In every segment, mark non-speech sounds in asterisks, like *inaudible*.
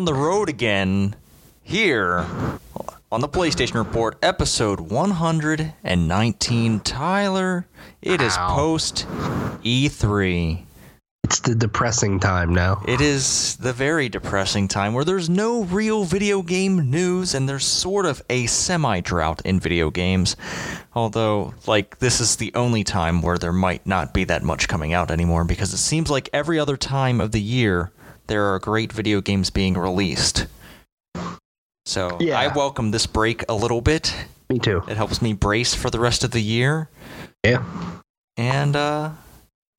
We're on the road again here on the PlayStation Report, episode 119. Tyler, it is Ow. post E3. It's the depressing time now. It is the very depressing time where there's no real video game news and there's sort of a semi drought in video games. Although, like, this is the only time where there might not be that much coming out anymore because it seems like every other time of the year there are great video games being released. So, Yeah. I welcome this break a little bit. Me too. It helps me brace for the rest of the year Yeah. and, uh,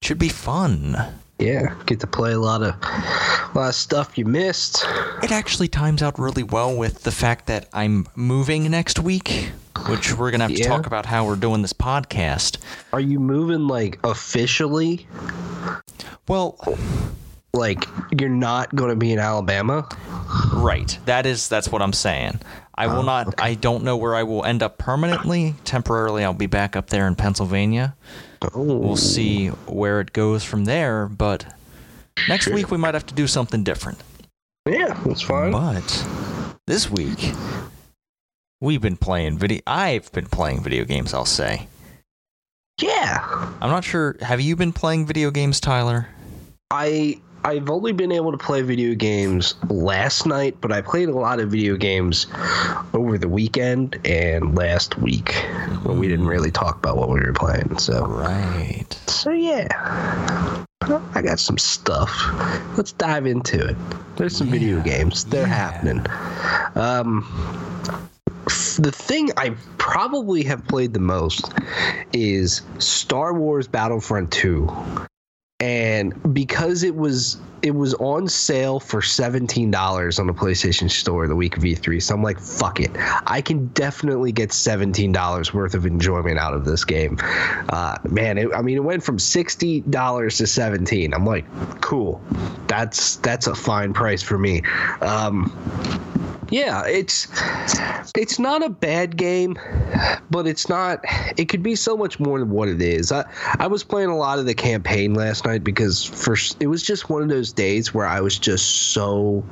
should be fun. Yeah. Get to play a lot of a lot of stuff you missed. It actually times out really well with the fact that I'm moving next week, which we're gonna have to talk about how we're doing this podcast. Are you moving like officially? Well, Like you're not going to be in Alabama? right. That is that's what I'm saying. I will Oh, not. okay. I don't know where I will end up permanently. Temporarily, I'll be back up there in Pennsylvania. Oh. We'll see where it goes from there. But next Sure. week we might have to do something different. Yeah, that's fine. But this week we've been playing video. I've been playing video games. I'll say. Yeah. I'm not sure. Have you been playing video games, Tyler? I I've only been able to play video games last night, but I played a lot of video games over the weekend and last week when we didn't really talk about what we were playing. So Right. so yeah. I got some stuff. Let's dive into it. There's some video games. They're Yeah. happening. Um the thing I probably have played the most is Star Wars Battlefront 2 and because it was it was on sale for $17 on the PlayStation Store the week of E3 so I'm like fuck it. I can definitely get $17 worth of enjoyment out of this game. Uh, man it, I mean it went from $60 to 17 I'm like cool. That's that's a fine price for me. Um, yeah, it's it's not a bad game, but it's not. It could be so much more than what it is. I I was playing a lot of the campaign last night because first it was just one of those days where I was just so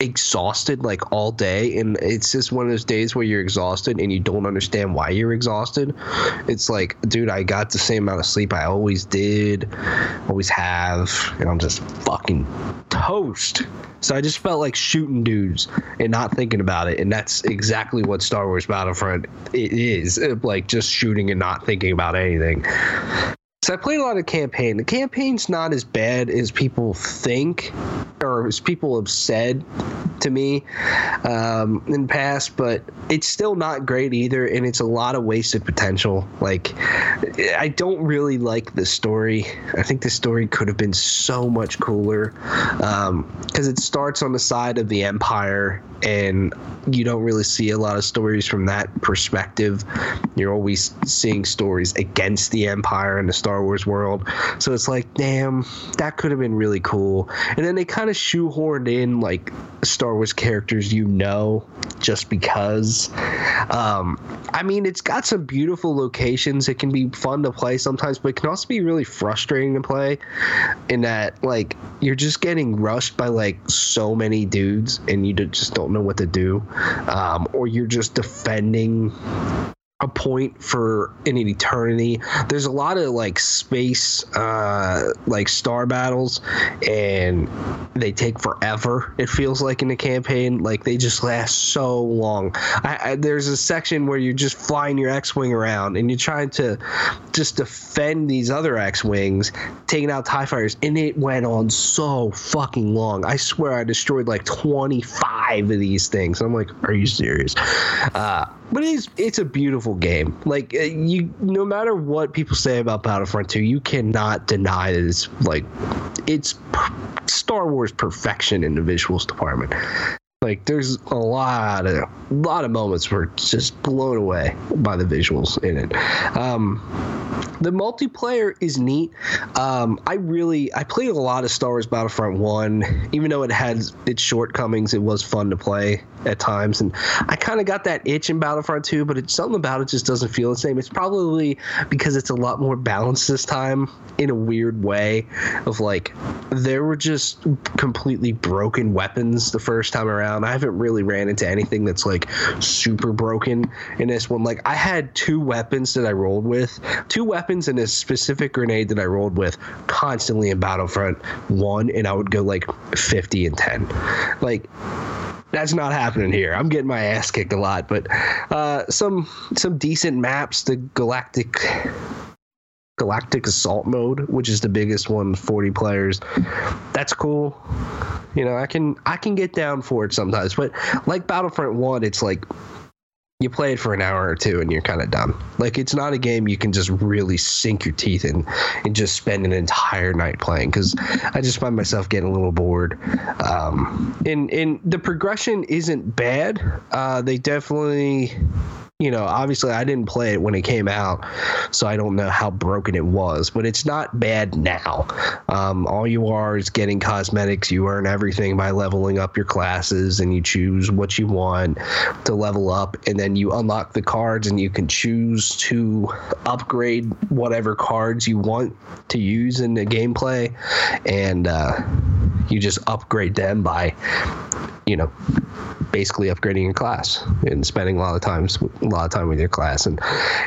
exhausted like all day and it's just one of those days where you're exhausted and you don't understand why you're exhausted. It's like dude i got the same amount of sleep i always did always have and i'm just fucking toast. So i just felt like shooting dudes and not thinking about it and that's exactly what star wars battlefront it is like just shooting and not thinking about anything so I played a lot of campaign. The campaign's not as bad as people think, or as people have said to me um, in the past, but it's still not great either, and it's a lot of wasted potential. Like, I don't really like the story. I think the story could have been so much cooler because it starts on the side of the Empire, and you don't really see a lot of stories from that perspective. You're always seeing stories against the Empire and the Star Wars world. So it's like, damn, that could have been really cool. And then they kind of shoehorned in like Star Wars characters you know just because. Um, I mean, it's got some beautiful locations. It can be fun to play sometimes, but it can also be really frustrating to play in that, like, you're just getting rushed by like so many dudes and you just don't know what to do. Um, or you're just defending a point for an eternity. There's a lot of like space, uh, like star battles, and they take forever. It feels like in the campaign, like they just last so long. I, I, there's a section where you're just flying your X-wing around and you're trying to just defend these other X-wings, taking out Tie fighters, and it went on so fucking long. I swear I destroyed like 25 of these things. I'm like, are you serious? Uh, but it's it's a beautiful game. Like uh, you, no matter what people say about Battlefront 2, you cannot deny that it's like it's Star Wars perfection in the visuals department. Like there's a lot of lot of moments where it's just blown away by the visuals in it. Um, the multiplayer is neat. Um, I really I played a lot of Star Wars Battlefront One, even though it had its shortcomings. It was fun to play at times, and I kind of got that itch in Battlefront Two, but it's something about it just doesn't feel the same. It's probably because it's a lot more balanced this time in a weird way. Of like there were just completely broken weapons the first time around. I haven't really ran into anything that's like super broken in this one. Like I had two weapons that I rolled with, two weapons and a specific grenade that I rolled with constantly in Battlefront One, and I would go like fifty and ten, like that's not happening here. I'm getting my ass kicked a lot, but uh, some some decent maps. The Galactic Galactic Assault mode, which is the biggest one, 40 players. That's cool. You know, I can I can get down for it sometimes, but like Battlefront 1, it's like you play it for an hour or two and you're kind of done. Like it's not a game you can just really sink your teeth in and just spend an entire night playing because I just find myself getting a little bored. Um, and and the progression isn't bad. Uh, they definitely you know, obviously I didn't play it when it came out, so I don't know how broken it was, but it's not bad now. Um, all you are is getting cosmetics. You earn everything by leveling up your classes, and you choose what you want to level up, and then you unlock the cards, and you can choose to upgrade whatever cards you want to use in the gameplay, and uh, you just upgrade them by, you know, basically upgrading your class and spending a lot of times a lot of time with your class. And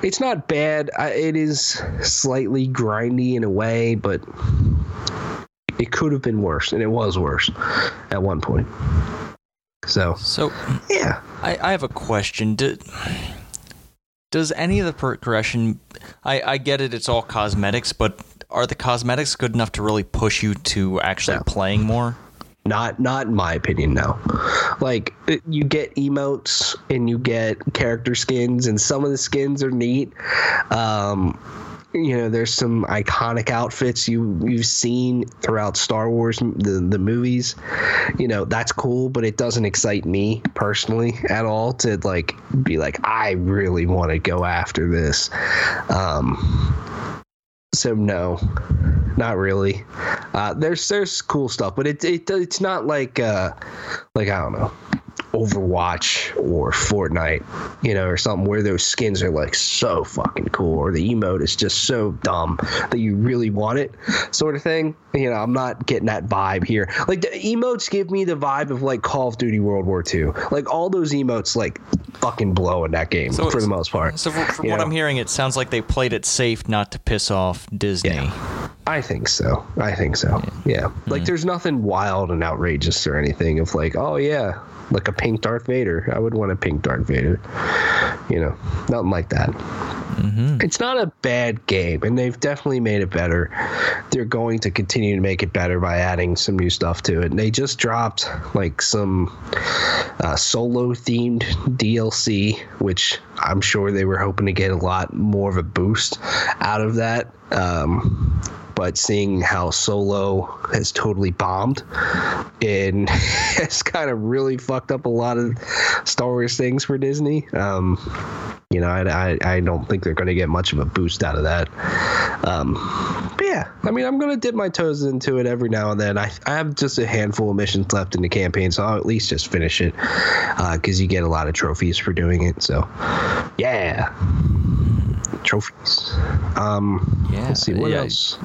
it's not bad. It is slightly grindy in a way but it could have been worse and it was worse at one point. So so yeah. I, I have a question. Did, does any of the progression I, I get it it's all cosmetics but are the cosmetics good enough to really push you to actually yeah. playing more not not in my opinion, no. Like you get emotes and you get character skins, and some of the skins are neat. Um, you know, there's some iconic outfits you you've seen throughout Star Wars the the movies. You know, that's cool, but it doesn't excite me personally at all to like be like I really want to go after this. Um, so no, not really. Uh, there's there's cool stuff, but it, it it's not like uh, like I don't know. Overwatch or Fortnite, you know, or something where those skins are like so fucking cool, or the emote is just so dumb that you really want it, sort of thing. You know, I'm not getting that vibe here. Like the emotes give me the vibe of like Call of Duty World War II. Like all those emotes, like fucking blow in that game so, for the most part. So from, what know? I'm hearing, it sounds like they played it safe not to piss off Disney. Yeah. I think so. I think so. Yeah. yeah. Like mm-hmm. there's nothing wild and outrageous or anything of like, oh yeah, like a pink Darth Vader. I would want a pink Darth Vader. You know, nothing like that. Mm-hmm. It's not a bad game, and they've definitely made it better. They're going to continue to make it better by adding some new stuff to it. And they just dropped like some uh, solo themed DLC, which I'm sure they were hoping to get a lot more of a boost out of that. Um, but seeing how Solo has totally bombed and *laughs* has kind of really fucked up a lot of Star Wars things for Disney. Um, you know, I, I, I, don't think they're going to get much of a boost out of that. Um, but yeah, I mean, I'm going to dip my toes into it every now and then. I, I have just a handful of missions left in the campaign, so I'll at least just finish it because uh, you get a lot of trophies for doing it. So, yeah trophies. Um, yeah, let's see what yeah, else.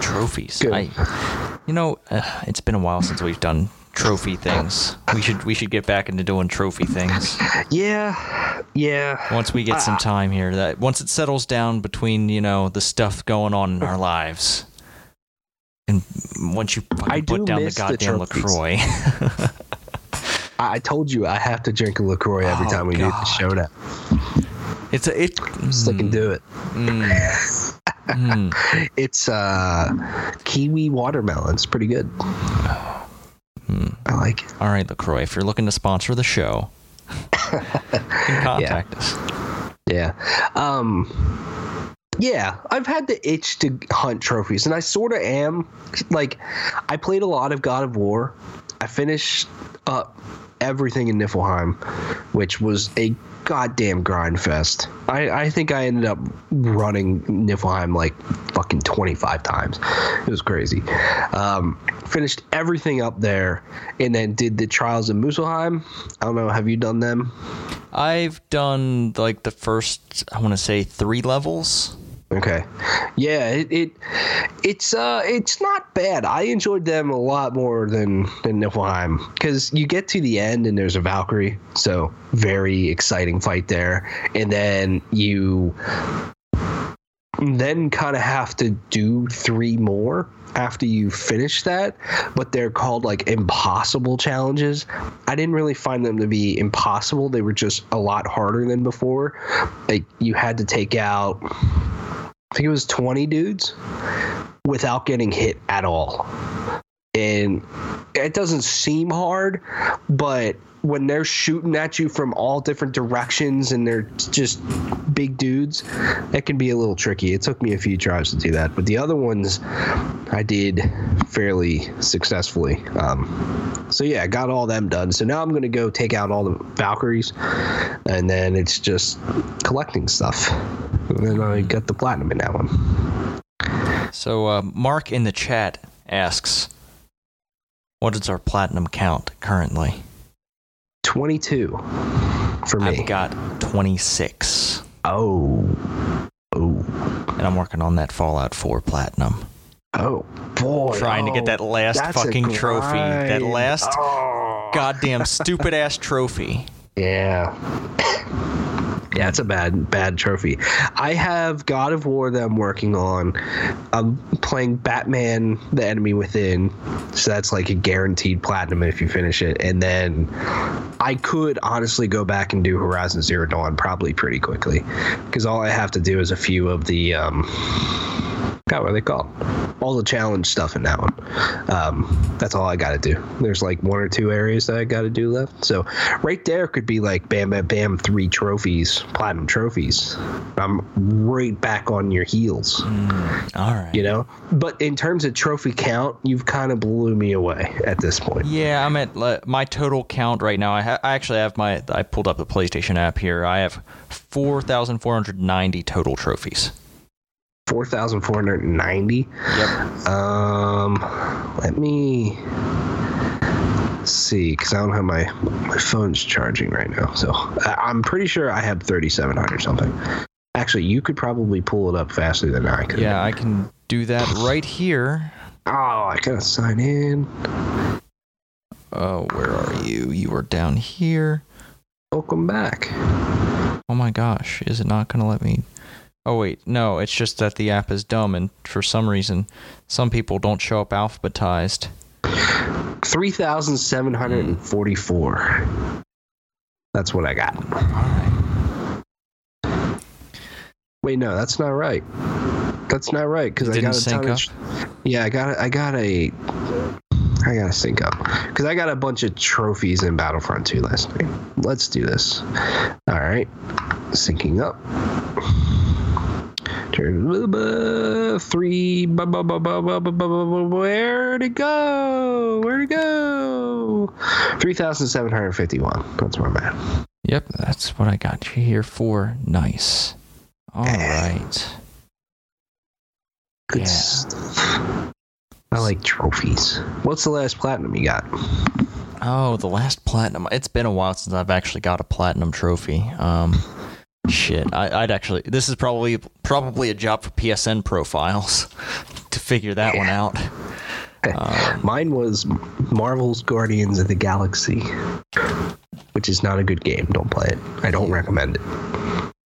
Trophies. Good. I, you know, uh, it's been a while since we've done trophy things. We should we should get back into doing trophy things. Yeah, yeah. Once we get uh, some time here, that once it settles down between you know the stuff going on in our lives, and once you put down the goddamn the Lacroix. *laughs* I told you I have to drink a Lacroix every oh, time we God. do the showdown. It's a it. Stick and do it. Mm. mm. *laughs* it's uh, kiwi watermelon. It's pretty good. Mm. I like it. All right, Lacroix. If you're looking to sponsor the show, *laughs* contact yeah. us. Yeah. Um. Yeah, I've had the itch to hunt trophies, and I sort of am. Like, I played a lot of God of War. I finished up everything in Niflheim, which was a goddamn grind fest. I, I think I ended up running Niflheim like fucking 25 times. It was crazy. Um, finished everything up there and then did the trials in Muspelheim. I don't know. Have you done them? I've done like the first, I want to say three levels. Okay. Yeah, it, it it's uh it's not bad. I enjoyed them a lot more than than Niflheim because you get to the end and there's a Valkyrie, so very exciting fight there, and then you then kind of have to do three more after you finish that, but they're called like impossible challenges. I didn't really find them to be impossible. They were just a lot harder than before. Like you had to take out I think it was 20 dudes without getting hit at all. And it doesn't seem hard, but when they're shooting at you from all different directions and they're just big dudes, it can be a little tricky. It took me a few tries to do that, but the other ones I did fairly successfully. Um, so yeah, I got all them done. So now I'm gonna go take out all the Valkyries, and then it's just collecting stuff. And then I got the platinum in that one. So, uh, Mark in the chat asks, What is our platinum count currently? 22 for me. I've got 26. Oh. Oh. And I'm working on that Fallout 4 platinum. Oh, boy. Trying to get that Oh, last fucking trophy. That last Oh. goddamn stupid ass trophy. *laughs* Yeah. Yeah, it's a bad bad trophy. I have God of War that I'm working on. I'm playing Batman: The Enemy Within, so that's like a guaranteed platinum if you finish it. And then I could honestly go back and do Horizon Zero Dawn probably pretty quickly, because all I have to do is a few of the um, God, what are they called? All the challenge stuff in that one. Um, that's all I got to do. There's like one or two areas that I got to do left. So right there could be like bam, bam, bam, three trophies, platinum trophies. I'm right back on your heels, All right. you know. But in terms of trophy count, you've kind of blew me away at this point. Yeah, I'm at my total count right now. I, ha- I actually have my. I pulled up the PlayStation app here. I have 4,490 total trophies. Four thousand four hundred ninety. Yep. Um, let me see, because I don't have my my phone's charging right now. So I'm pretty sure I have 3,700 something. Actually, you could probably pull it up faster than I could. Yeah, I can do that right here. Oh, I gotta sign in. Oh, where are you? You are down here. Welcome back. Oh my gosh, is it not going to let me? Oh wait, no, it's just that the app is dumb and for some reason some people don't show up alphabetized. 3,744. That's what I got. Right. Wait, no, that's not right. That's not right because I Didn't got a sync ton up? of. Yeah, I got. I got a. I gotta sync up because I got a bunch of trophies in Battlefront 2 last night. Let's do this. All right, syncing up. Three. Where to go? Where to go? 3,751. That's where I'm at. Yep, that's what I got you here for. Nice. All right. Good yeah. stuff. I like trophies. What's the last platinum you got? Oh, the last platinum. It's been a while since I've actually got a platinum trophy. Um, shit. I, I'd actually. This is probably probably a job for PSN profiles *laughs* to figure that one out. Um, Mine was Marvel's Guardians of the Galaxy, which is not a good game. Don't play it. I don't recommend it.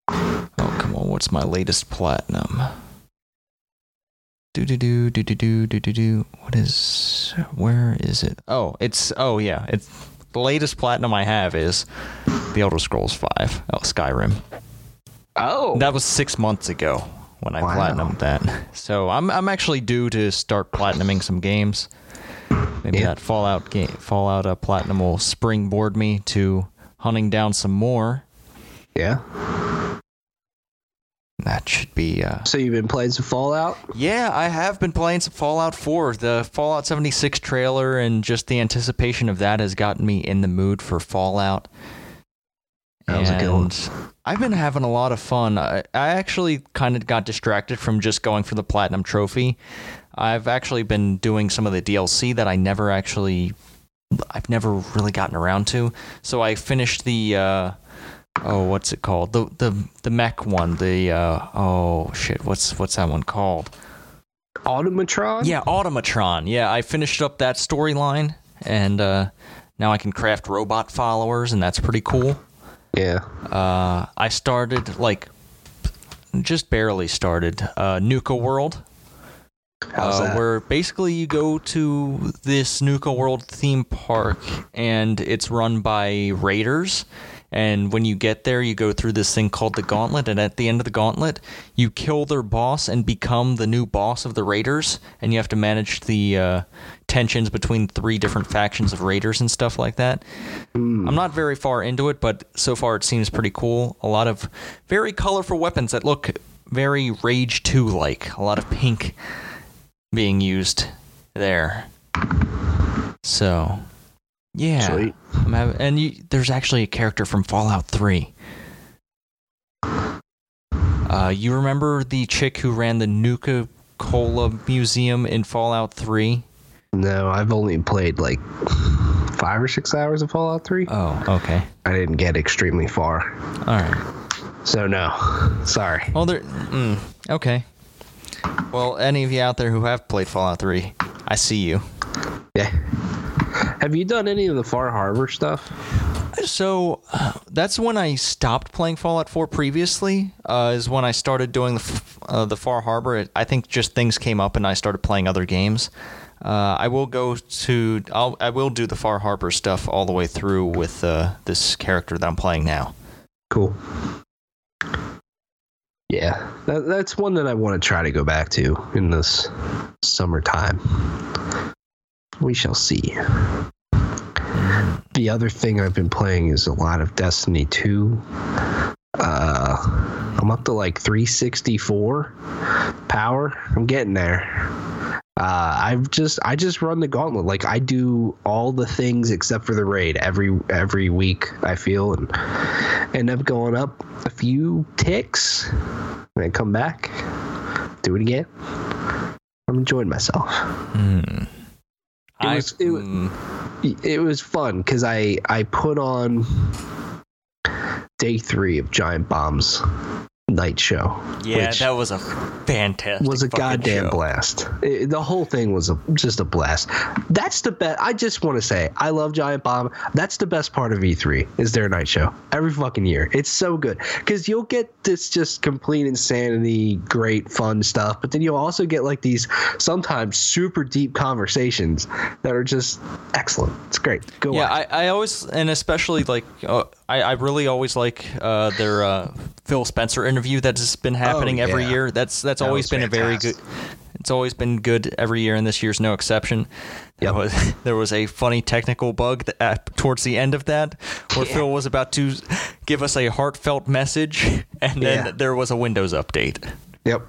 oh, come on. What's my latest platinum? Do do do do do do do do do. What is? Where is it? Oh, it's. Oh yeah. It's the latest platinum I have is the Elder Scrolls Five. Oh, Skyrim. Oh, That was six months ago when I Wow. platinumed that. So I'm I'm actually due to start platinuming some games. Maybe Yeah. that Fallout game, Fallout uh, platinum will springboard me to hunting down some more. yeah. that should be. Uh, So you've been playing some Fallout? yeah, I have been playing some Fallout 4. The Fallout 76 trailer and just the anticipation of that has gotten me in the mood for Fallout. That was a good one. I've been having a lot of fun. I, I actually kind of got distracted from just going for the platinum trophy. I've actually been doing some of the DLC that I never actually, I've never really gotten around to. So I finished the, uh, oh, what's it called? The the the mech one. The uh, oh shit, what's what's that one called? Automatron? Yeah, Automatron. Yeah, I finished up that storyline, and uh, now I can craft robot followers, and that's pretty cool. Yeah. Uh, I started like just barely started uh, Nuka World, uh, where basically you go to this Nuka World theme park, and it's run by raiders. And when you get there, you go through this thing called the Gauntlet, and at the end of the Gauntlet, you kill their boss and become the new boss of the Raiders, and you have to manage the uh, tensions between three different factions of Raiders and stuff like that. I'm not very far into it, but so far it seems pretty cool. A lot of very colorful weapons that look very Rage 2 like. A lot of pink being used there. So, yeah. Sweet. I'm having, and you, there's actually a character from Fallout 3. Uh, you remember the chick who ran the Nuka Cola Museum in Fallout 3? No, I've only played like five or six hours of Fallout 3. Oh, okay. I didn't get extremely far. All right. So, no. Sorry. Well, there. Mm, okay. Well, any of you out there who have played Fallout 3, I see you. Yeah. Have you done any of the Far Harbor stuff? So uh, that's when I stopped playing Fallout 4 previously. Uh, is when I started doing the f- uh, the Far Harbor. It, I think just things came up and I started playing other games. Uh, I will go to. I'll, I will do the Far Harbor stuff all the way through with uh, this character that I'm playing now. Cool. Yeah, that, that's one that I want to try to go back to in this summertime. We shall see. The other thing I've been playing is a lot of Destiny 2. Uh, I'm up to like 364 power. I'm getting there. Uh, I've just I just run the gauntlet. Like I do all the things except for the raid every every week. I feel and end up going up a few ticks, and then come back, do it again. I'm enjoying myself. Hmm. It I- was- it was- mm, It was fun because I I put on day three of Giant Bomb's night show. yeah, that was a fantastic. was a goddamn show. blast. It- the whole thing was a, just a blast. That's the best. I just want to say, I love Giant Bomb. That's the best part of E3 is their night show every fucking year. It's so good because you'll get this just complete insanity, great fun stuff, but then you'll also get like these sometimes super deep conversations that are just excellent. It's great. Go Yeah. I, I always and especially like uh, I, I really always like uh, their uh, Phil Spencer interview that's been happening every yeah. year. That's that's That always been a very good. It's always been good every year, and this year's no exception. There Yep. was *laughs* there was a funny technical bug that, at, towards the end of that, where Yeah. Phil was about to give us a heartfelt message, and then Yeah. there was a Windows update. Yep.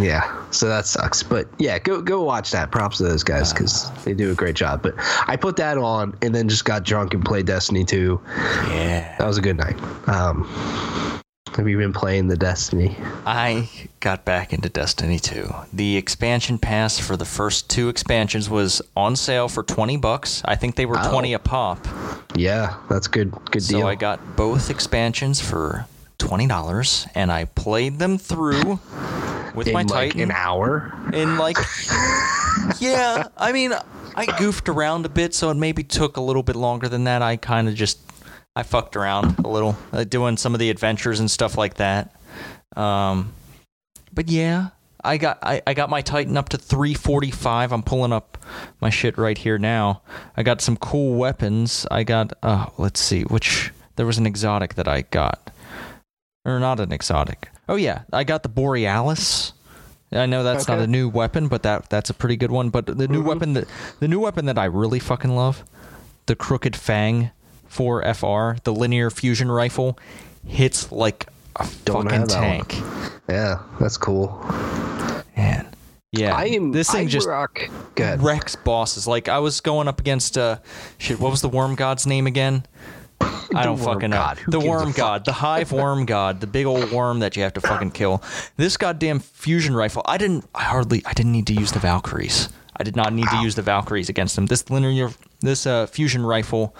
Yeah, so that sucks. But yeah, go go watch that. Props to those guys because they do a great job. But I put that on and then just got drunk and played Destiny 2. Yeah, That was a good night. Um, have you been playing the Destiny? I got back into Destiny 2. The expansion pass for the first two expansions was on sale for 20 bucks. I think they were Oh. 20 a pop. Yeah, that's good. Good So deal. So I got both expansions for $20 and I played them through with in my like Titan an hour. in like *laughs* Yeah, I mean I goofed around a bit so it maybe took a little bit longer than that. I kind of just I fucked around a little uh, doing some of the adventures and stuff like that. Um but yeah, I got I, I got my Titan up to 345. I'm pulling up my shit right here now. I got some cool weapons. I got uh let's see which there was an exotic that I got. Or not an exotic. Oh yeah, I got the Borealis. I know that's not a new weapon, but that that's a pretty good one. But the new Mhm. weapon that the new weapon that I really fucking love, the Crooked Fang 4FR, the linear fusion rifle, hits like a Don't fucking that one. tank. Yeah, that's cool. Man. Yeah. I am. this thing I just rock. Wrecks bosses. Like I was going up against uh shit, what was the worm god's name again? I don't fucking know. The worm god, the hive worm god, the big old worm that you have to fucking kill. This goddamn fusion rifle. I didn't I hardly I didn't need to use the Valkyries. I did not need to use the Valkyries against him. This linear this uh fusion rifle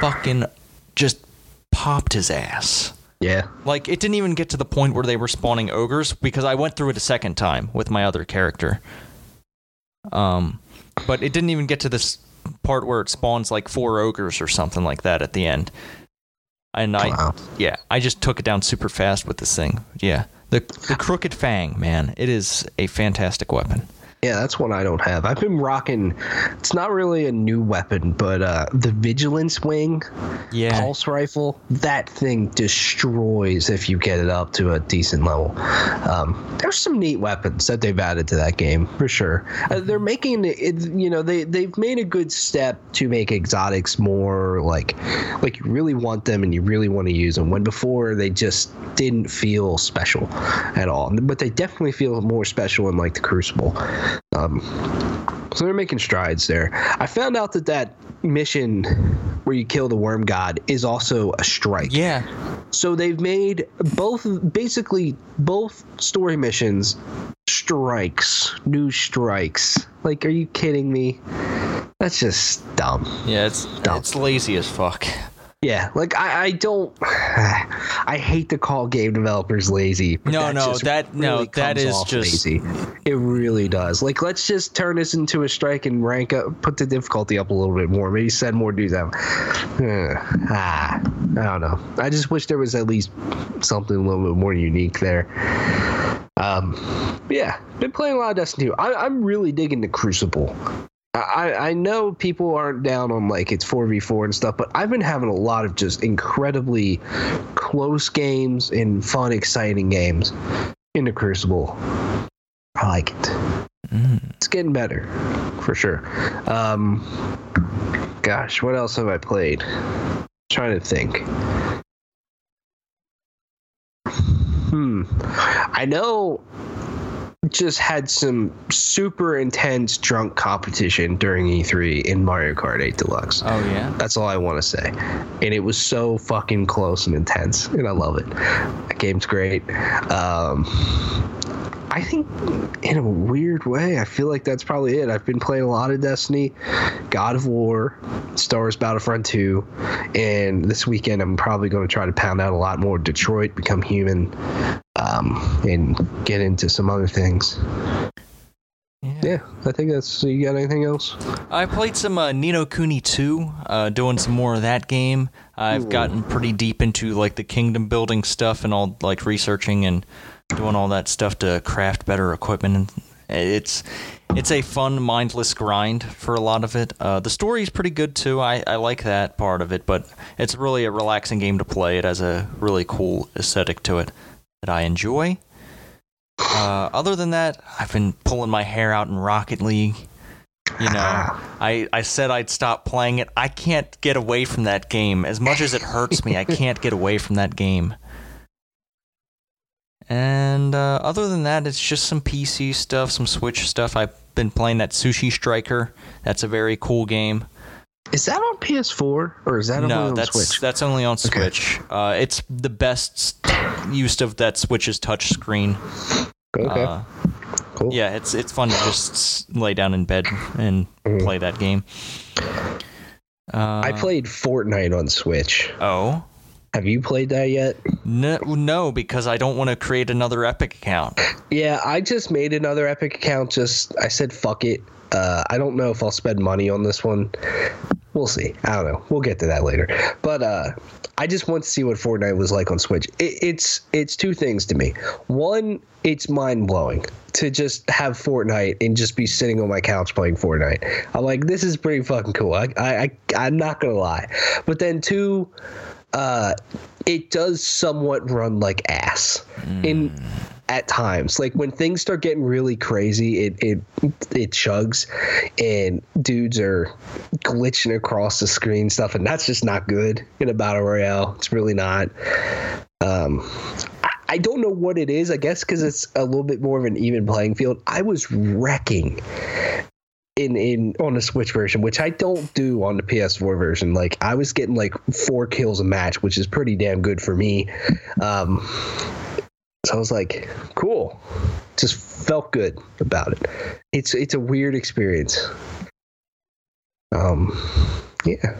fucking just popped his ass. Yeah. Like it didn't even get to the point where they were spawning ogres because I went through it a second time with my other character. Um, but it didn't even get to this part where it spawns like four ogres or something like that at the end. And I, Wow. yeah, I just took it down super fast with this thing. Yeah, the the crooked fang, man, it is a fantastic weapon. Yeah, that's one I don't have. I've been rocking. It's not really a new weapon, but uh, the vigilance wing Yeah, pulse rifle. That thing destroys if you get it up to a decent level. Um, there's some neat weapons that they've added to that game for sure. Uh, they're making it. You know, they they've made a good step to make exotics more like like you really want them and you really want to use them. When before they just didn't feel special at all. But they definitely feel more special in like the Crucible. Um, so they're making strides there. I found out that that mission where you kill the worm god is also a strike. yeah, So they've made both, basically both story missions strikes, new strikes. Like, are you kidding me? That's just dumb. yeah. It's Dumb. it's lazy as fuck. Yeah, like I, I don't. *sighs* I hate to call game developers lazy. but No, that no, that- no, really that comes is just- lazy. It really does. Like, let's just turn this into a strike and rank up, put the difficulty up a little bit more. Maybe send more dudes out. *sighs* Ah, I don't know. I just wish there was at least something a little bit more unique there. Um, yeah, been playing a lot of Destiny 2. I, I'm really digging the Crucible. I, I know people aren't down on like it's 4v4 and stuff, but I've been having a lot of just incredibly close games and fun, exciting games in the Crucible. I like it. Mm. It's getting better, for sure. Um, gosh, what else have I played? trying to think. Hmm. I know just had some super intense drunk competition during E3 in Mario Kart 8 Deluxe. Oh yeah. That's all I want to say. And it was so fucking close and intense, and I love it. That game's great. Um, I think, in a weird way, I feel like that's probably it. I've been playing a lot of Destiny, God of War, Star Wars Battlefront 2, and this weekend I'm probably going to try to pound out a lot more Detroit, Become Human, um, and get into some other things. Yeah, I think that's. You got anything else? I played some uh, Ni no Kuni 2, uh, doing some more of that game. I've Ooh. gotten pretty deep into like the kingdom building stuff and all like researching and doing all that stuff to craft better equipment. And it's it's a fun, mindless grind for a lot of it. Uh, the story's pretty good too. I, I like that part of it, but it's really a relaxing game to play. It has a really cool aesthetic to it that I enjoy. Uh, other than that, I've been pulling my hair out in Rocket League. You know, *laughs* I, I said I'd stop playing it. I can't get away from that game. As much as it hurts me, I can't get away from that game. And uh, other than that, it's just some PC stuff, some Switch stuff. I've been playing that Sushi Striker. That's a very cool game. Is that on PS4 or is that only no, on that's Switch? that's only on Okay. Switch. Uh, it's the best use of that Switch's touch screen. Okay, Uh, cool. yeah, it's it's fun to just lay down in bed and Mhm. play that game. Uh, I played Fortnite on Switch. Oh Have you played that yet? no, no, because I don't want to create another Epic account. Yeah, I just made another Epic account. Just I said fuck it. Uh, I don't know if I'll spend money on this one. We'll see. I don't know. We'll get to that later. But uh, I just want to see what Fortnite was like on Switch. It, it's it's two things to me. One, it's mind blowing to just have Fortnite and just be sitting on my couch playing Fortnite. I'm like, this is pretty fucking cool. I I, I I'm not gonna lie. But then two, uh, it does somewhat run like ass. In at times. Like when things start getting really crazy, it it it chugs, and dudes are glitching across the screen stuff, and that's just not good in a battle royale. It's really not. Um, I, I don't know what it is. I guess because it's a little bit more of an even playing field. I was wrecking in in on the Switch version, which I don't do on the PS4 version. Like I was getting like four kills a match, which is pretty damn good for me. Um, so I was like, cool. Just felt good about it. It's it's a weird experience. Um, yeah.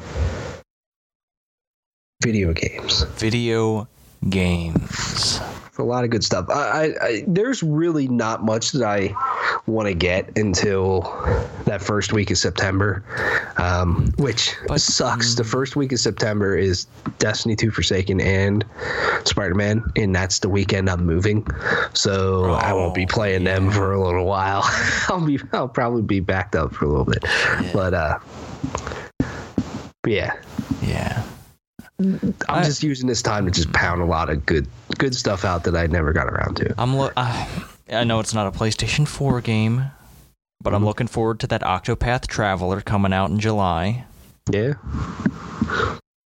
Video games. Video games. a lot of good stuff. I, I, I there's really not much that I want to get until that first week of September, um, which But- sucks. The first week of September is Destiny 2 Forsaken and Spider Man, and that's the weekend I'm moving, so I won't be Oh, playing them for a little while. *laughs* I'll be I'll probably be backed up for a little bit, but uh, but yeah. Yeah. I'm just using this time to just pound a lot of good good stuff out that I never got around to. I'm lo- uh, I know it's not a PlayStation 4 game, but I'm looking forward to that Octopath Traveler coming out in July. Yeah.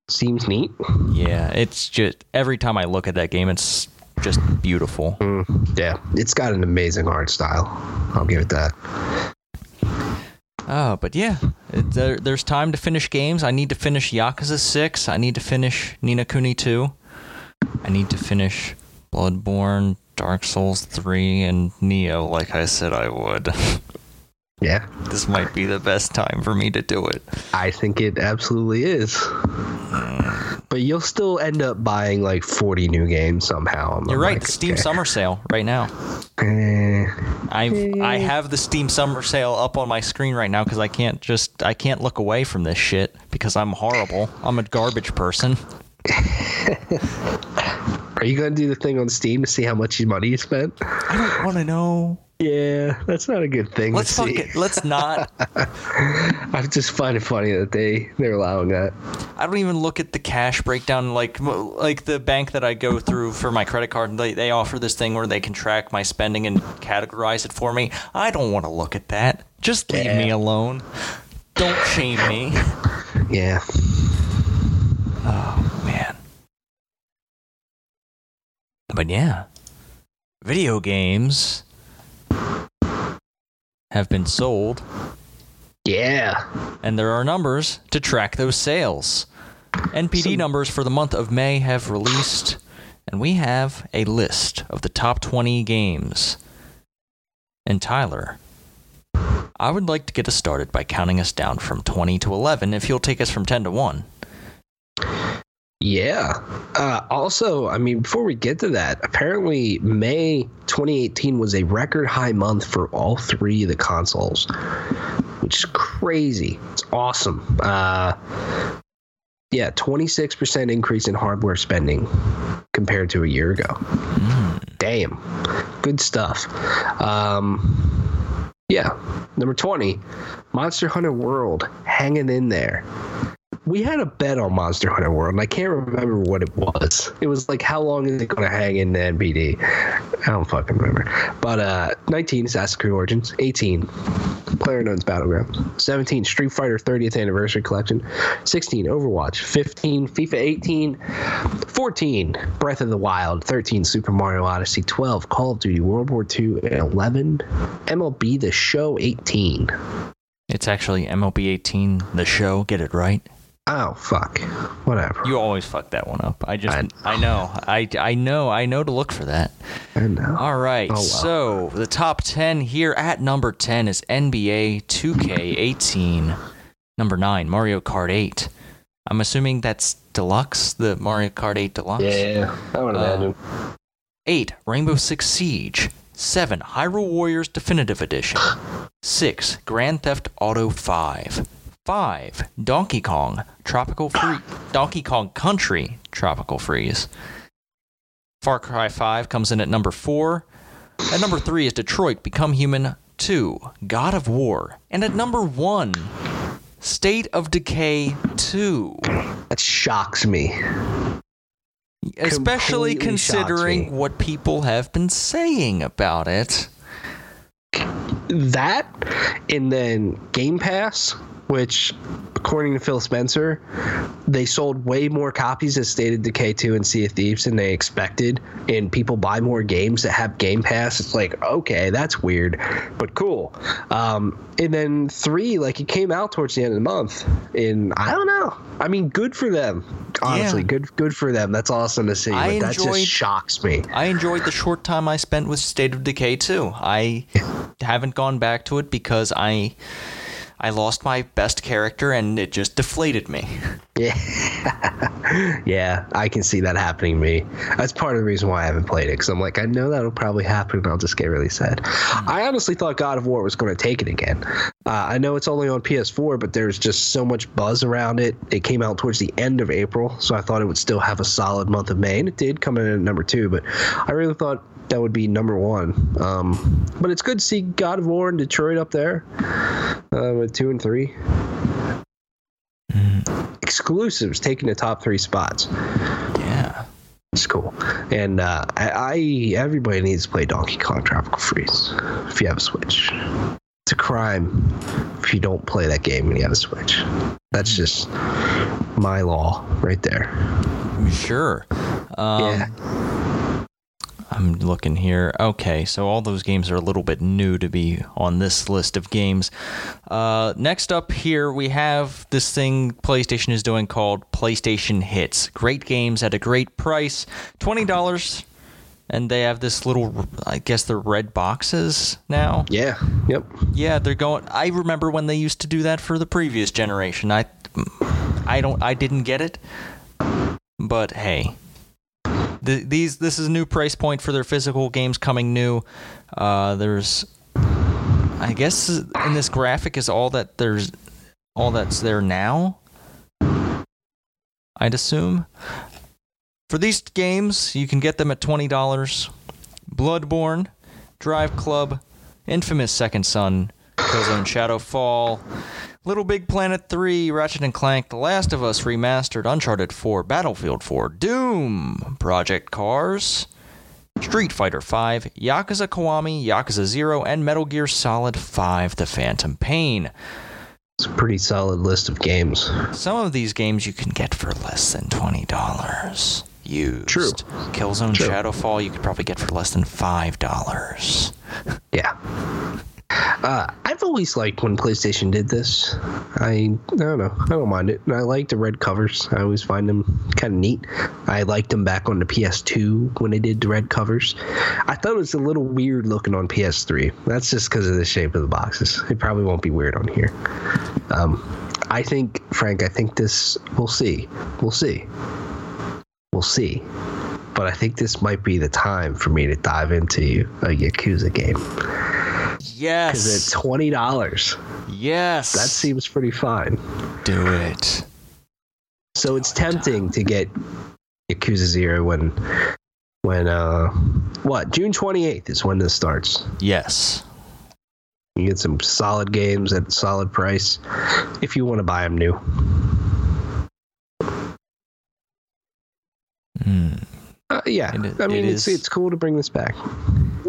Seems neat. Yeah, it's just every time I look at that game, it's just beautiful. Mm, yeah. It's got an amazing art style. I'll give it that. Oh, but yeah, it, there, there's time to finish games. I need to finish Yakuza 6. I need to finish Ni no Kuni 2. I need to finish Bloodborne, Dark Souls 3, and Nioh, like I said I would. *laughs* Yeah. this might be the best time for me to do it. I think it absolutely is. But you'll still end up buying like 40 new games somehow. I'm You're right. like, the Steam okay. Summer Sale right now. Eh, I I have the Steam Summer Sale up on my screen right now because I can't just I can't look away from this shit because I'm horrible. I'm a garbage person. *laughs* are you going to do the thing on Steam to see how much money you spent? I don't want to know. Yeah, that's not a good thing. Let's to fuck see. it. Let's not. *laughs* I just find it funny that they they're allowing that. I don't even look at the cash breakdown like like the bank that I go through for my credit card. They they offer this thing where they can track my spending and categorize it for me. I don't want to look at that. Just leave me alone. Don't shame me. *laughs* Yeah. Oh man. But yeah, video games have been sold, Yeah. and there are numbers to track those sales. NPD So- numbers for the month of May have released, and we have a list of the top 20 games. And Tyler, I would like to get us started by counting us down from 20 to 11 if you'll take us from 10 to 1. Yeah. Uh, also, I mean, before we get to that, apparently May 2018 was a record high month for all three of the consoles, which is crazy. It's awesome. Uh, yeah, 26% increase in hardware spending compared to a year ago. Damn. Good stuff. Um, yeah. Number 20, Monster Hunter World hanging in there we had a bet on Monster Hunter World, and I can't remember what it was. It was like, how long is it going to hang in the NPD? I don't fucking remember. But uh, 19, Assassin's Creed Origins. 18, PlayerUnknown's Battlegrounds. 17, Street Fighter 30th Anniversary Collection. 16, Overwatch. 15, FIFA 18. 14, Breath of the Wild. 13, Super Mario Odyssey. 12, Call of Duty World War II. And 11, MLB The Show 18. It's actually MLB 18, the show. Get it right. Oh, fuck. Whatever. You always fuck that one up. I just, I- I, know, I, I know, I know to look for that. I know. All right, Oh, wow. so the top 10 here at number 10 is NBA 2K18. Number 9, Mario Kart 8. I'm assuming that's Deluxe, the Mario Kart 8 Deluxe. Yeah, I would Uh, imagine. 8. Rainbow Six Siege. 7. Hyrule Warriors Definitive Edition. 6. Grand Theft Auto 5. 5. Donkey Kong Tropical Freeze. Donkey Kong Country Tropical Freeze. Far Cry 5 comes in at number 4. At number 3 is Detroit Become Human 2. God of War. And at number 1, State of Decay 2. that shocks me. Especially completely considering me. what people have been saying about it. that and then Game Pass, which according to Phil Spencer, they sold way more copies of State of Decay 2 and Sea of Thieves than they expected, and people buy more games that have Game Pass. It's like, okay, that's weird, but cool. Um, and then three, like it came out towards the end of the month, and I don't know. I mean, good for them. Honestly, Yeah. good good for them. That's awesome to see. I but that just shocks me. I enjoyed the short time I spent with State of Decay 2. I haven't gone back to it because I I lost my best character and it just deflated me. *laughs* Yeah. yeah, I can see that happening to me. That's part of the reason why I haven't played it because I'm like, I know that'll probably happen and I'll just get really sad. I honestly thought God of War was going to take it again. Uh, I know it's only on PS4, but there's just so much buzz around it. It came out towards the end of April, so I thought it would still have a solid month of May, and it did come in at number two, but I really thought that would be number one. Um, but it's good to see God of War and Detroit up there uh, with two and three exclusives taking the top three spots. Yeah. It's cool, and uh, I, I everybody needs to play Donkey Kong Tropical Freeze if you have a Switch. It's a crime if you don't play that game and you have a Switch. That's just my law right there. Sure. Um, yeah, I'm looking here. Okay, so all those games are a little bit new to be on this list of games. Uh, next up here, we have this thing PlayStation is doing called PlayStation Hits. Great games at a great price, twenty dollars, and they have this little. I guess they're red boxes now. yeah, yep. Yeah, they're going. I remember when they used to do that for the previous generation. I, I don't. I didn't get it, but hey, the, these this is a new price point for their physical games coming new. Uh, there's, I guess, in this graphic is all that there's, all that's there now. I'd assume. For these games, you can get them at twenty dollars. Bloodborne, Drive Club, Infamous Second Son, Killzone Shadowfall, Little Big Planet 3, Ratchet and Clank, The Last of Us Remastered, Uncharted 4, Battlefield 4, Doom, Project Cars, Street Fighter 5, Yakuza Kiwami, Yakuza 0, and Metal Gear Solid 5 The Phantom Pain. It's a pretty solid list of games. Some of these games you can get for less than $20 used. True. Killzone True. Shadowfall you could probably get for less than $5. Yeah. Uh, I've always liked when PlayStation did this. I, I don't know. I don't mind it. I like the red covers. I always find them kind of neat. I liked them back on the PS2 when they did the red covers. I thought it was a little weird looking on PS3. That's just because of the shape of the boxes. It probably won't be weird on here. Um, I think, Frank, I think this, we'll see. We'll see. We'll see. But I think this might be the time for me to dive into a Yakuza game Yes. at twenty dollars, yes. that seems pretty fine. Do it. So it's tempting to get Yakuza Zero when, when uh, what June twenty eighth is when this starts. Yes. You get some solid games at a solid price if you want to buy them new. Hmm. Uh, yeah, It I mean it it's is- it's cool to bring this back.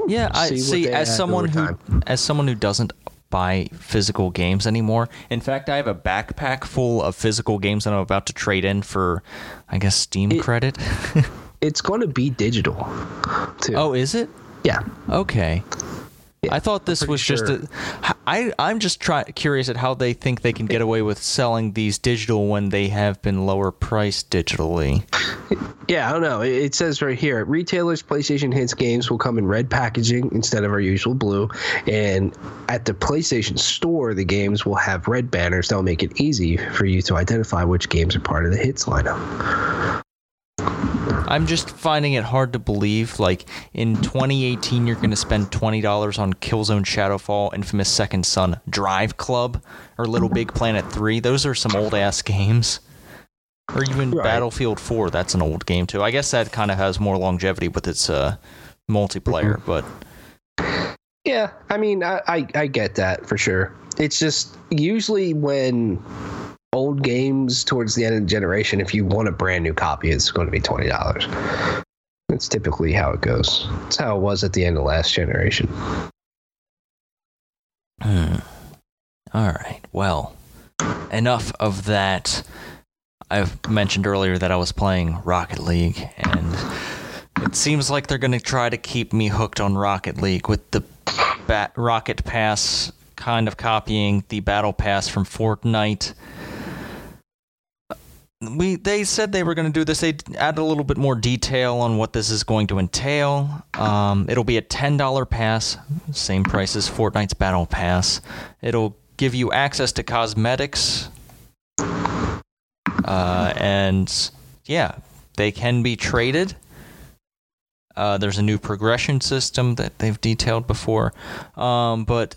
Yeah, I See see. As someone who, time. as someone who doesn't buy physical games anymore. In fact, I have a backpack full of physical games that I'm about to trade in for, I guess, Steam It- credit. *laughs* It's going to be digital, too. oh, is it? yeah. Okay. Yeah, I thought this pretty was just sure. a. I I'm just try, curious at how they think they can get away with selling these digital when they have been lower priced digitally. Yeah, I don't know. It it says right here, retailers PlayStation Hits games will come in red packaging instead of our usual blue, and at the PlayStation Store, the games will have red banners that'll make it easy for you to identify which games are part of the Hits lineup. I'm just finding it hard to believe. Like in 2018, you're going to spend twenty dollars on Killzone Shadowfall, Infamous Second Son, Drive Club, or Little Big Planet Three. Those are some old ass games. Or even Right. Battlefield 4. That's an old game too. I guess that kind of has more longevity with its uh, multiplayer. But Yeah, I mean, I, I I get that for sure. It's just usually when old games towards the end of the generation, if you want a brand new copy, it's going to be twenty dollars. That's typically how it goes. That's how it was at the end of last generation. Hmm. All right. Well, enough of that. I've mentioned earlier that I was playing Rocket League, and it seems like they're going to try to keep me hooked on Rocket League with the Bat- Rocket Pass kind of copying the Battle Pass from Fortnite. We they said they were going to do this. They added a little bit more detail on what this is going to entail. Um, it'll be a ten dollar pass, same price as Fortnite's Battle Pass. It'll give you access to cosmetics, uh, and yeah, they can be traded. Uh, there's a new progression system that they've detailed before, um, but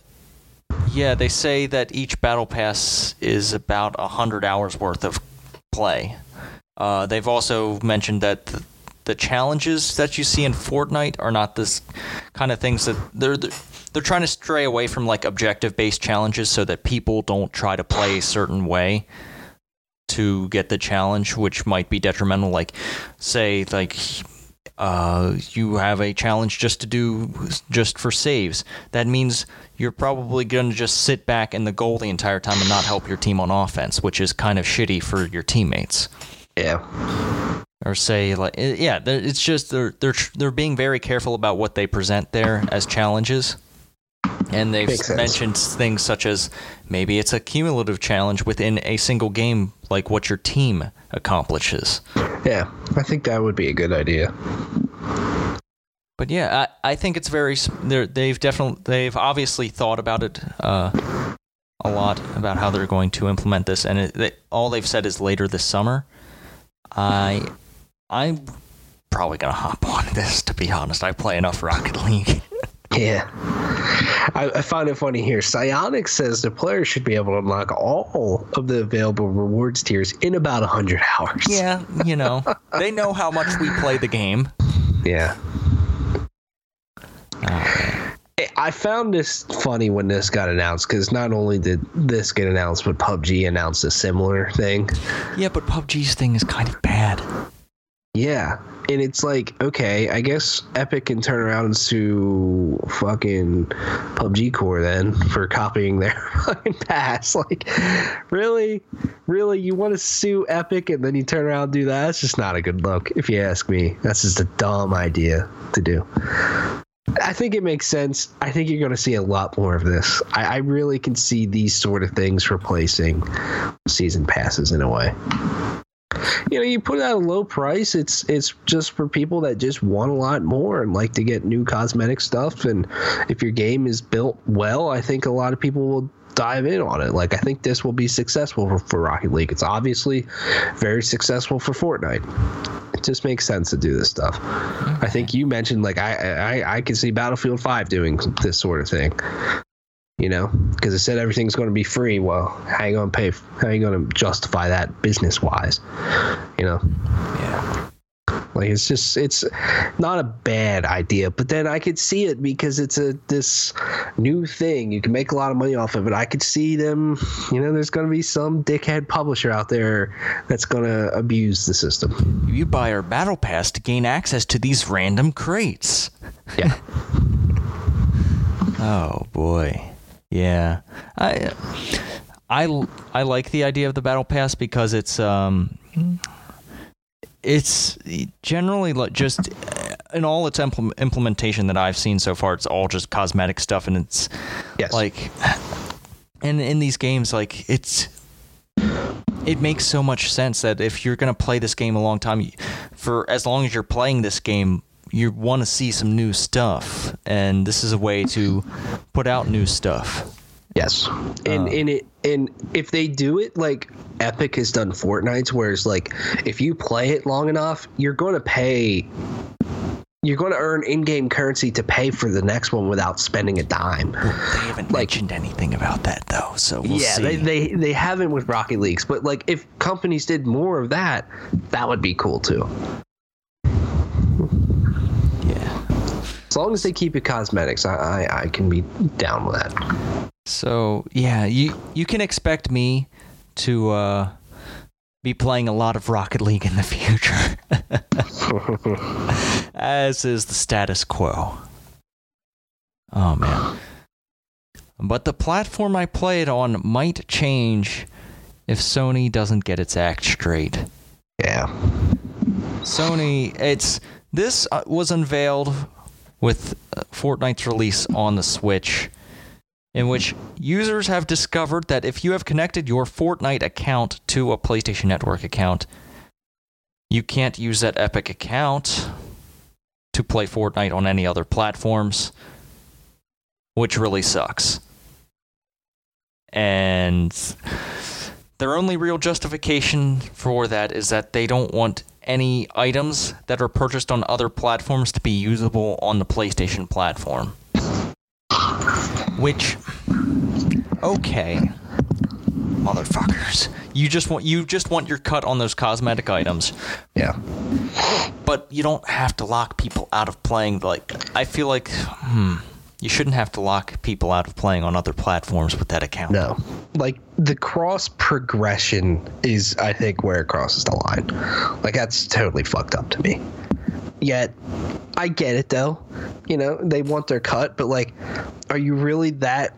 yeah, they say that each battle pass is about hundred hours worth of play. Uh, they've also mentioned that the, the challenges that you see in Fortnite are not this kind of things that they're they're trying to stray away from like objective based challenges so that people don't try to play a certain way to get the challenge, which might be detrimental. Like, say, like uh, you have a challenge just to do just for saves. That means you're probably going to just sit back in the goal the entire time and not help your team on offense, which is kind of shitty for your teammates. Yeah. Or say like yeah, it's just they're they're they're being very careful about what they present there as challenges. And they've mentioned things such as maybe it's a cumulative challenge within a single game, like what your team accomplishes. Yeah, I think that would be a good idea. But yeah, I, I think it's very. They've definitely they've obviously thought about it uh, a lot about how they're going to implement this, and it, they, all they've said is later this summer. I I'm probably gonna hop on *laughs* this. To be honest, I play enough Rocket League. *laughs* Yeah. I, I, find it funny here. Psyonix says the player should be able to unlock all of the available rewards tiers in about 100 hours. Yeah, you know, *laughs* they know how much we play the game. Yeah. I found this funny when this got announced because not only did this get announced, but PUBG announced a similar thing. Yeah, but PUBG's thing is kind of bad. Yeah, and it's like, okay, I guess Epic can turn around and sue fucking PUBG Corp then for copying their *laughs* fucking pass. Like, really, really, you want to sue Epic and then you turn around and do that? That's just not a good look, if you ask me. That's just a dumb idea to do. I think it makes sense. I think you're going to see a lot more of this. I, I really can see these sort of things replacing season passes in a way you know you put it at a low price it's it's just for people that just want a lot more and like to get new cosmetic stuff. And if your game is built well i think a lot of people will dive in on it. Like i think this will be successful for, for rocket league. It's obviously very successful for fortnite. It just makes sense to do this stuff. I think you mentioned like i i, I can see battlefield 5 doing this sort of thing you know, because it said everything's going to be free. Well, how you going to pay? How you going to justify that business wise? You know. Yeah. Like it's just it's not a bad idea, but then I could see it because it's a this new thing. You can make a lot of money off of it. I could see them, you know, there's going to be some dickhead publisher out there that's going to abuse the system. You buy our battle pass to gain access to these random crates. Yeah. *laughs* oh boy. Yeah, I I I like the idea of the battle pass because it's um it's generally just in all its impl- implementation that I've seen so far, it's all just cosmetic stuff, and it's yes. like and in these games, like it's it makes so much sense that if you're gonna play this game a long time, for as long as you're playing this game, you want to see some new stuff, and this is a way to put out new stuff. Yes, and uh, and it and if they do it like Epic has done Fortnite's, whereas like if you play it long enough, you're going to pay. You're going to earn in-game currency to pay for the next one without spending a dime. They haven't like, mentioned anything about that though, so we'll yeah, see. they, they they haven't with Rocket Leagues, but like if companies did more of that, that would be cool too. As long as they keep it cosmetics, I, I, I can be down with that. So yeah, you you can expect me to uh, be playing a lot of Rocket League in the *laughs* future, as is the status quo. Oh man. But the platform I play it on might change if Sony doesn't get its act straight. yeah. Sony, it's this uh, was unveiled with uh, Fortnite's release on the Switch, in which users have discovered that if you have connected your Fortnite account to a PlayStation Network account, you can't use that Epic account to play Fortnite on any other platforms, which really sucks. And their only real justification for that is that they don't want any items that are purchased on other platforms to be usable on the PlayStation platform. Which okay. Motherfuckers. You just want you just want your cut on those cosmetic items, Yeah. but you don't have to lock people out of playing like I feel like hmm you shouldn't have to lock people out of playing on other platforms with that account. No. Like the cross progression is I think where it crosses the line. Like that's totally fucked up to me. Yet I get it though. You know, they want their cut, but like are you really that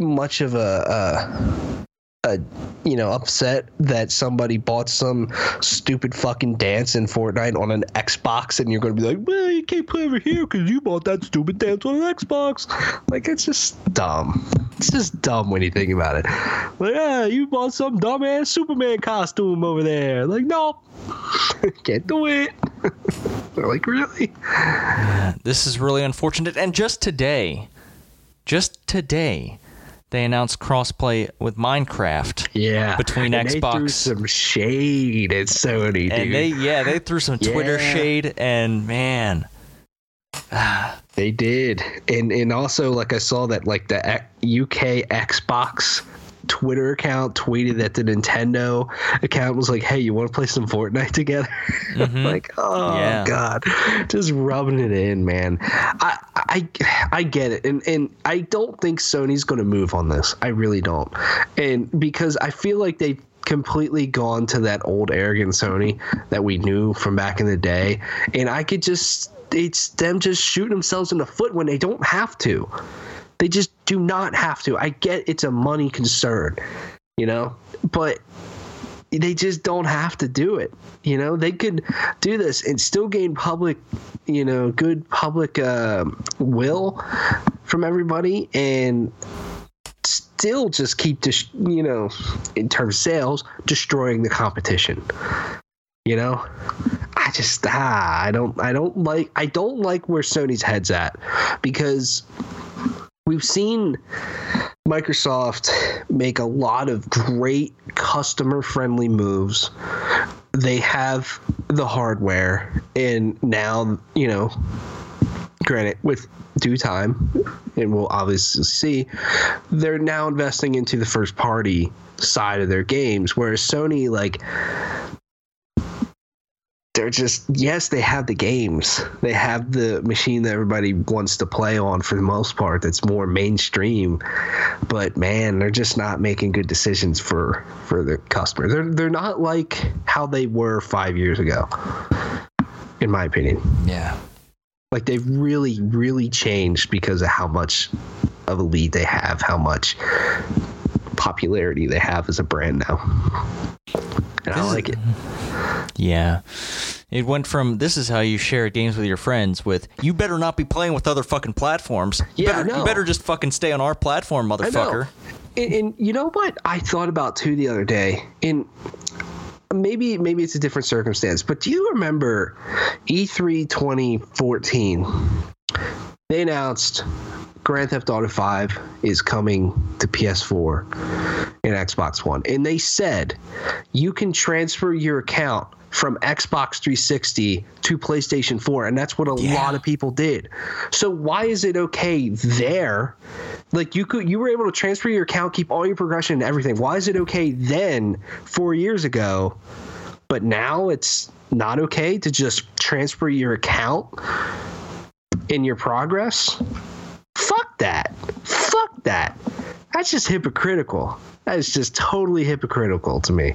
much of a a, a you know upset that somebody bought some stupid fucking dance in Fortnite on an Xbox and you're going to be like, well, you can't play over here because you bought that stupid dance on an Xbox. Like it's just dumb. It's just dumb when you think about it. Like, yeah, you bought some dumbass Superman costume over there. Like, no, *laughs* can't do it. *laughs* They're like, really? This is really unfortunate. And just today, just today, they announced crossplay with Minecraft. Yeah. Between and They threw Xbox- some shade at Sony, dude. And they, yeah, they threw some Twitter Yeah. shade, and man, *sighs* They did, and and also like I saw that like the UK Xbox Twitter account tweeted that the Nintendo account was like, "Hey, you want to play some Fortnite *laughs* together?" Mm-hmm. *laughs* like, oh Yeah. god, just rubbing it in, man. I I I get it, and and I don't think Sony's going to move on this. I really don't, and because I feel like they completely gone to that old arrogant Sony that we knew from back in the day, and I could just it's them just shooting themselves in the foot when they don't have to. They just do not have to. I get it's a money concern, you know, but they just don't have to do it. You know, they could do this and still gain public, you know, good public uh, will from everybody and still just keep, dis- you know, in terms of sales, destroying the competition. You know, I just ah, I don't I don't like I don't like where Sony's head's at because we've seen Microsoft make a lot of great customer friendly moves. They have the hardware and now, you know, granted with due time and we'll obviously see they're now investing into the first party side of their games whereas Sony like they're just yes they have the games. They have the machine that everybody wants to play on for the most part that's more mainstream. But man they're just not making good decisions for for the customer. They're they're not like how they were 5 years ago in my opinion. Yeah, like they've really really changed because of how much of a lead they have how much popularity they have as a brand now. And i This is- like it yeah. It went from this is how you share games with your friends with you better not be playing with other fucking platforms. You Yeah, better, you better just fucking stay on our platform, motherfucker. And, and you know what I thought about too the other day, and maybe maybe it's a different circumstance, but do you remember E E3 2014? They announced Grand Theft Auto 5 is coming to PS4 and Xbox One, and they said you can transfer your account from Xbox 360 to PlayStation 4, and that's what a Yeah. lot of people did. So why is it okay there? Like you could, you were able to transfer your account, keep all your progression and everything. Why is it okay then, four years ago, but now it's not okay to just transfer your account in your progress? Fuck that. Fuck that. That's just hypocritical. That is just totally hypocritical to me.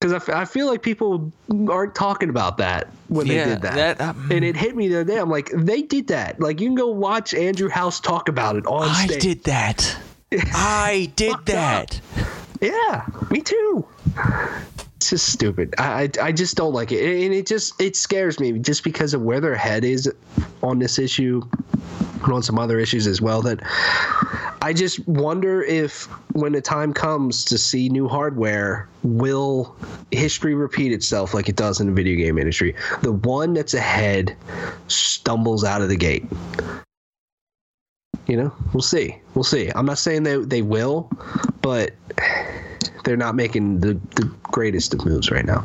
Because I, f- I feel like people aren't talking about that when Yeah, they did that. that, um, and it hit me the other day. I'm like, they did that. Like, you can go watch Andrew House talk about it on I stage. did that. *laughs* I did Fucked up. that. Yeah, me too. It's just stupid. I, I I just don't like it, and it just it scares me just because of where their head is on this issue, and on some other issues as well. That I just wonder if when the time comes to see new hardware, will history repeat itself like it does in the video game industry? The one that's ahead stumbles out of the gate. You know, we'll see. We'll see. I'm not saying they they will, but they're not making the, the greatest of moves right now.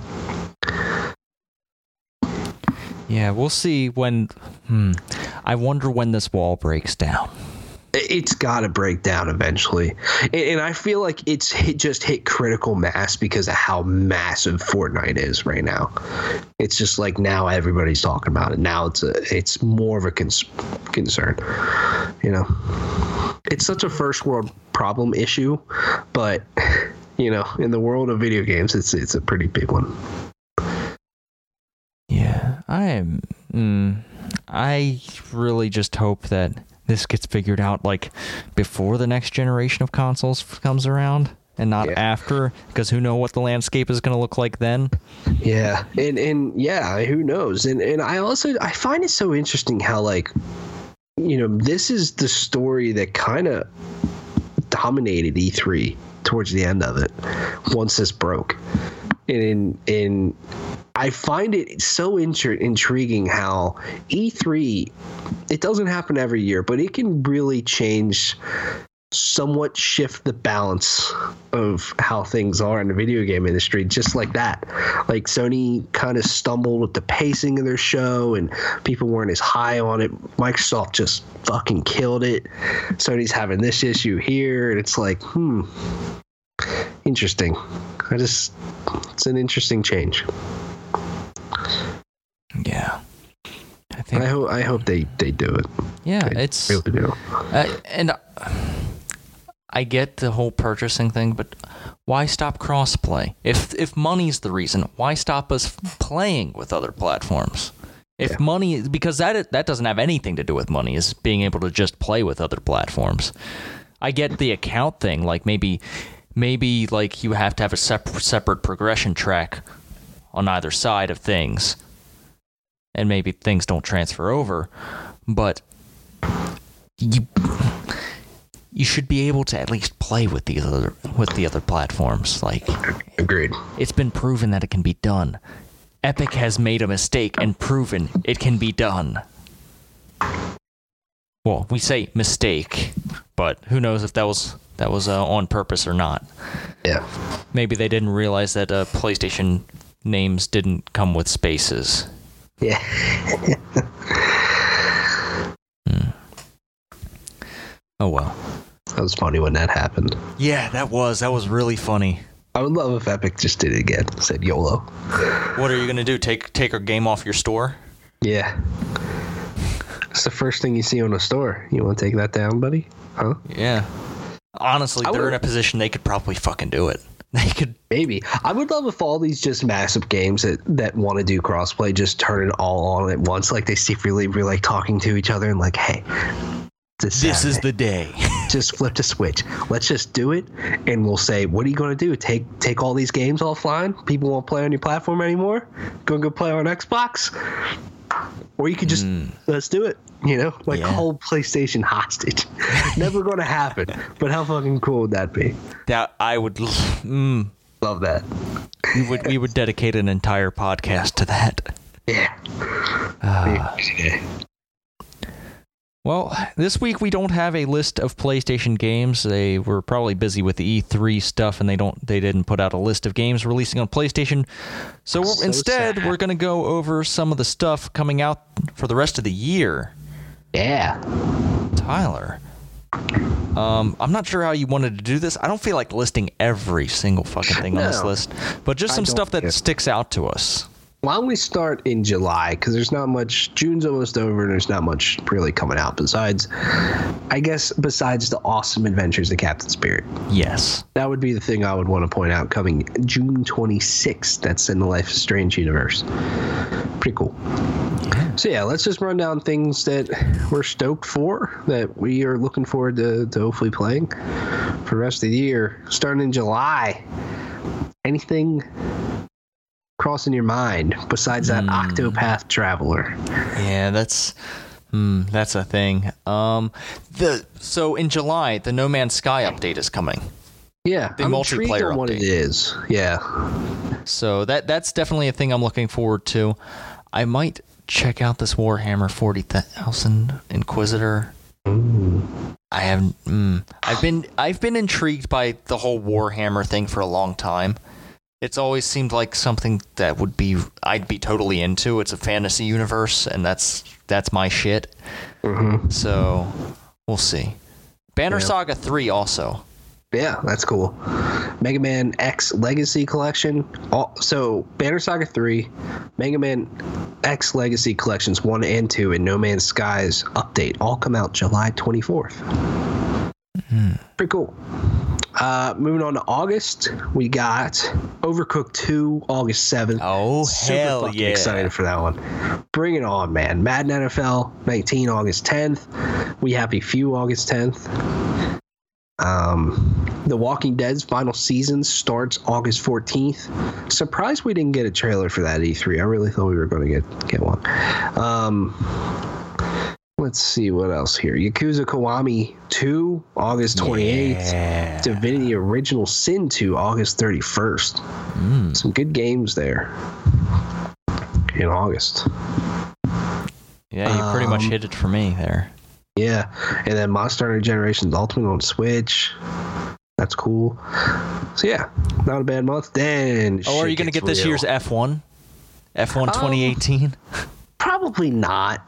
Yeah, we'll see when. Hmm. I wonder when this wall breaks down. It- It's got to break down eventually, and, and I feel like it's hit, just hit critical mass because of how massive Fortnite is right now. It's just like now everybody's talking about it. Now it's a it's more of a cons- concern. You know, it's such a first world problem issue, but you know, in the world of video games, it's it's a pretty big one. Yeah, I am. Mm, I really just hope that this gets figured out like before the next generation of consoles f- comes around and not Yeah. after because who know what the landscape is going to look like then Yeah, and and yeah, who knows? And and I also I find it so interesting how like you know this is the story that kind of dominated E3 towards the end of it once this broke. And in in I find it so intri- intriguing how E3 it doesn't happen every year, but it can really change somewhat shift the balance of how things are in the video game industry just like that. Like sony kind of stumbled with the pacing of their show and people weren't as high on it. Microsoft just fucking killed it. Sony's having this issue here and it's like hmm interesting i just it's an interesting change yeah i think i hope i hope they they do it yeah I it's really do Uh, and I get the whole purchasing thing, but why stop crossplay? If if money's the reason, why stop us playing with other platforms? If Yeah. money, because that that doesn't have anything to do with money, is being able to just play with other platforms. I get the account thing, like maybe maybe like you have to have a separate separate progression track on either side of things, and maybe things don't transfer over, but you you should be able to at least play with the other with the other platforms. Like agreed it's been proven that it can be done. Epic has made a mistake and proven it can be done. Well, we say mistake, but who knows if that was that was uh, on purpose or not. yeah Maybe they didn't realize that uh, PlayStation names didn't come with spaces. yeah Oh well. that was funny when that happened Yeah, that was that was really funny. I would love if Epic just did it again. Said YOLO. What are you gonna do? Take take our game off your store? Yeah. It's the first thing you see on a store. You want to take that down, buddy? Huh? Yeah. Honestly, I they're would- in a position they could probably fucking do it. *laughs* They could. Maybe. I would love if all these just massive games that, that want to do crossplay just turn it all on at once. Like they secretly be like talking to each other and like, hey, this, This is the day. *laughs* just flip the switch. Let's just do it, and we'll say, what are you going to do? Take take all these games offline? People won't play on your platform anymore. Going to go play on Xbox, or you could just let's do it. You know, like. Yeah. hold PlayStation hostage. *laughs* Never going to happen. But how fucking cool would that be? that I would. Mm, Love that. we would we would dedicate an entire podcast to that. Yeah. Ah. Yeah. Well, this week we don't have a list of PlayStation games. They were probably busy with the E3 stuff, and they don't they didn't put out a list of games releasing on PlayStation. So, we're- So instead, sad. we're going to go over some of the stuff coming out for the rest of the year. Yeah. Tyler, um, I'm not sure how you wanted to do this. I don't feel like listing every single fucking thing on this list, but just some stuff that either. sticks out to us. Why don't we start in July? Because there's not much. June's almost over, and there's not much really coming out besides, I guess, besides the awesome adventures of Captain Spirit. Yes. That would be the thing I would want to point out coming June 26th. That's in the Life is Strange universe. Pretty cool. So yeah, let's just run down things that we're stoked for, that we are looking forward to, to hopefully playing for the rest of the year. Starting in July, anything crossing your mind besides that Octopath Traveler? Yeah, that's hmm, that's a thing. Um, the so in July, the No Man's Sky update is coming. Yeah, The I'm multiplayer on what it update. is. Yeah, So that that's definitely a thing I'm looking forward to. I might check out this Warhammer 40,000 Inquisitor. I haven't. Mm, I've been I've been intrigued by the whole Warhammer thing for a long time. It's always seemed like something that would be I'd be totally into. It's a fantasy universe, and that's that's my shit. Mm-hmm. So we'll see. Banner Yeah. Saga 3 also. Yeah, that's cool. Mega Man X Legacy Collection. All, so Banner Saga 3, Mega Man X Legacy Collections 1 and 2, and No Man's Skies update all come out July 24th. Pretty cool. Uh, moving on to August, we got Overcooked 2, August 7th. Oh Super hell yeah! excited for that one. Bring it on, man. Madden NFL 19 August 10th. We Happy Few August 10th. Um, The Walking Dead's final season starts August 14th. Surprised we didn't get a trailer for that E3. I really thought we were going to get get one. Um, let's see what else here. Yakuza Kiwami 2 August 28th. Yeah. Divinity Original Sin 2 August 31st. Mm. Some good games there in August. Yeah, you pretty much Um, hit it for me there. Yeah, and then Monster Hunter Generations Ultimate on Switch. That's cool. So yeah, not a bad month. Then Oh, are you going to get this year's F1? F1 Um, 2018? *laughs* Probably not.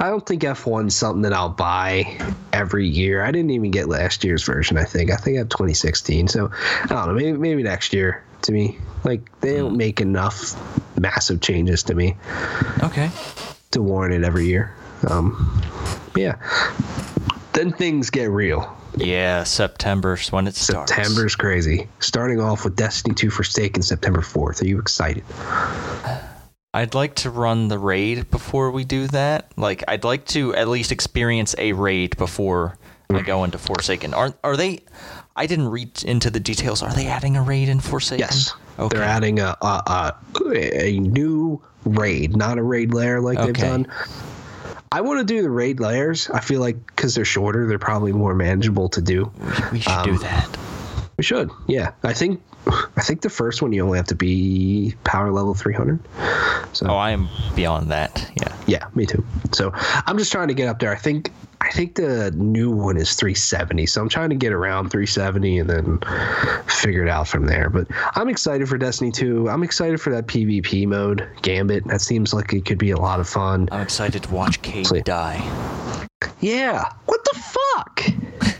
I don't think F1's something that I'll buy every year. I didn't even get last year's version. I think. I think I have 2016. So I don't know. Maybe maybe next year. To me, like they Hmm. don't make enough massive changes to me. Okay. to warrant it every year. Um, yeah. Then things get real. Yeah, September's when it starts. September's crazy. Starting off with Destiny 2 Forsaken September 4th. Are you excited? *sighs* I'd like to run the raid before we do that. Like, I'd like to at least experience a raid before I go into Forsaken. Are are they? I didn't read into the details. Are they adding a raid in Forsaken? Yes. Okay. They're adding a, a, a, a new raid, not a raid layer like they've Okay. done. I want to do the raid layers. I feel like because they're shorter, they're probably more manageable to do. we should um, do that. We should. Yeah. I think I think the first one you only have to be power level 300. So Oh, I am beyond that. Yeah. Yeah, me too. So I'm just trying to get up there. I think I think the new one is 370. So I'm trying to get around 370 and then figure it out from there. But I'm excited for Destiny 2. I'm excited for that PvP mode, Gambit. That seems like it could be a lot of fun. I'm excited to watch Cayde Sweet. die. Yeah. What the fuck?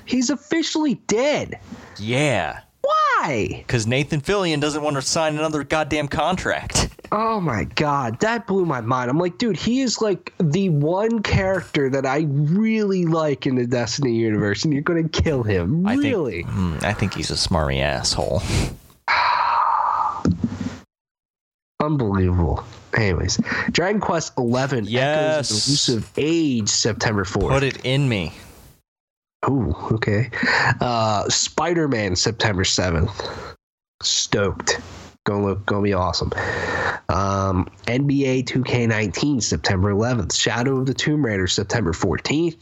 He's officially dead. Yeah. Why? Because Nathan Fillion doesn't want to sign another goddamn contract. Oh my god, that blew my mind. I'm like, dude, he is like the one character that I really like in the Destiny universe, and you're gonna kill him. I Really? think. Hmm, I think he's a smarmy asshole. *sighs* Unbelievable. Anyways, Dragon Quest Eleven Yes. Echoes of Elusive Age, September 4th. Put it in me. Ooh, okay. Uh, Spider Man, September seventh. Stoked. Gonna look, gonna be awesome. Um, NBA 2K19, September 11th. Shadow of the Tomb Raider, September 14th.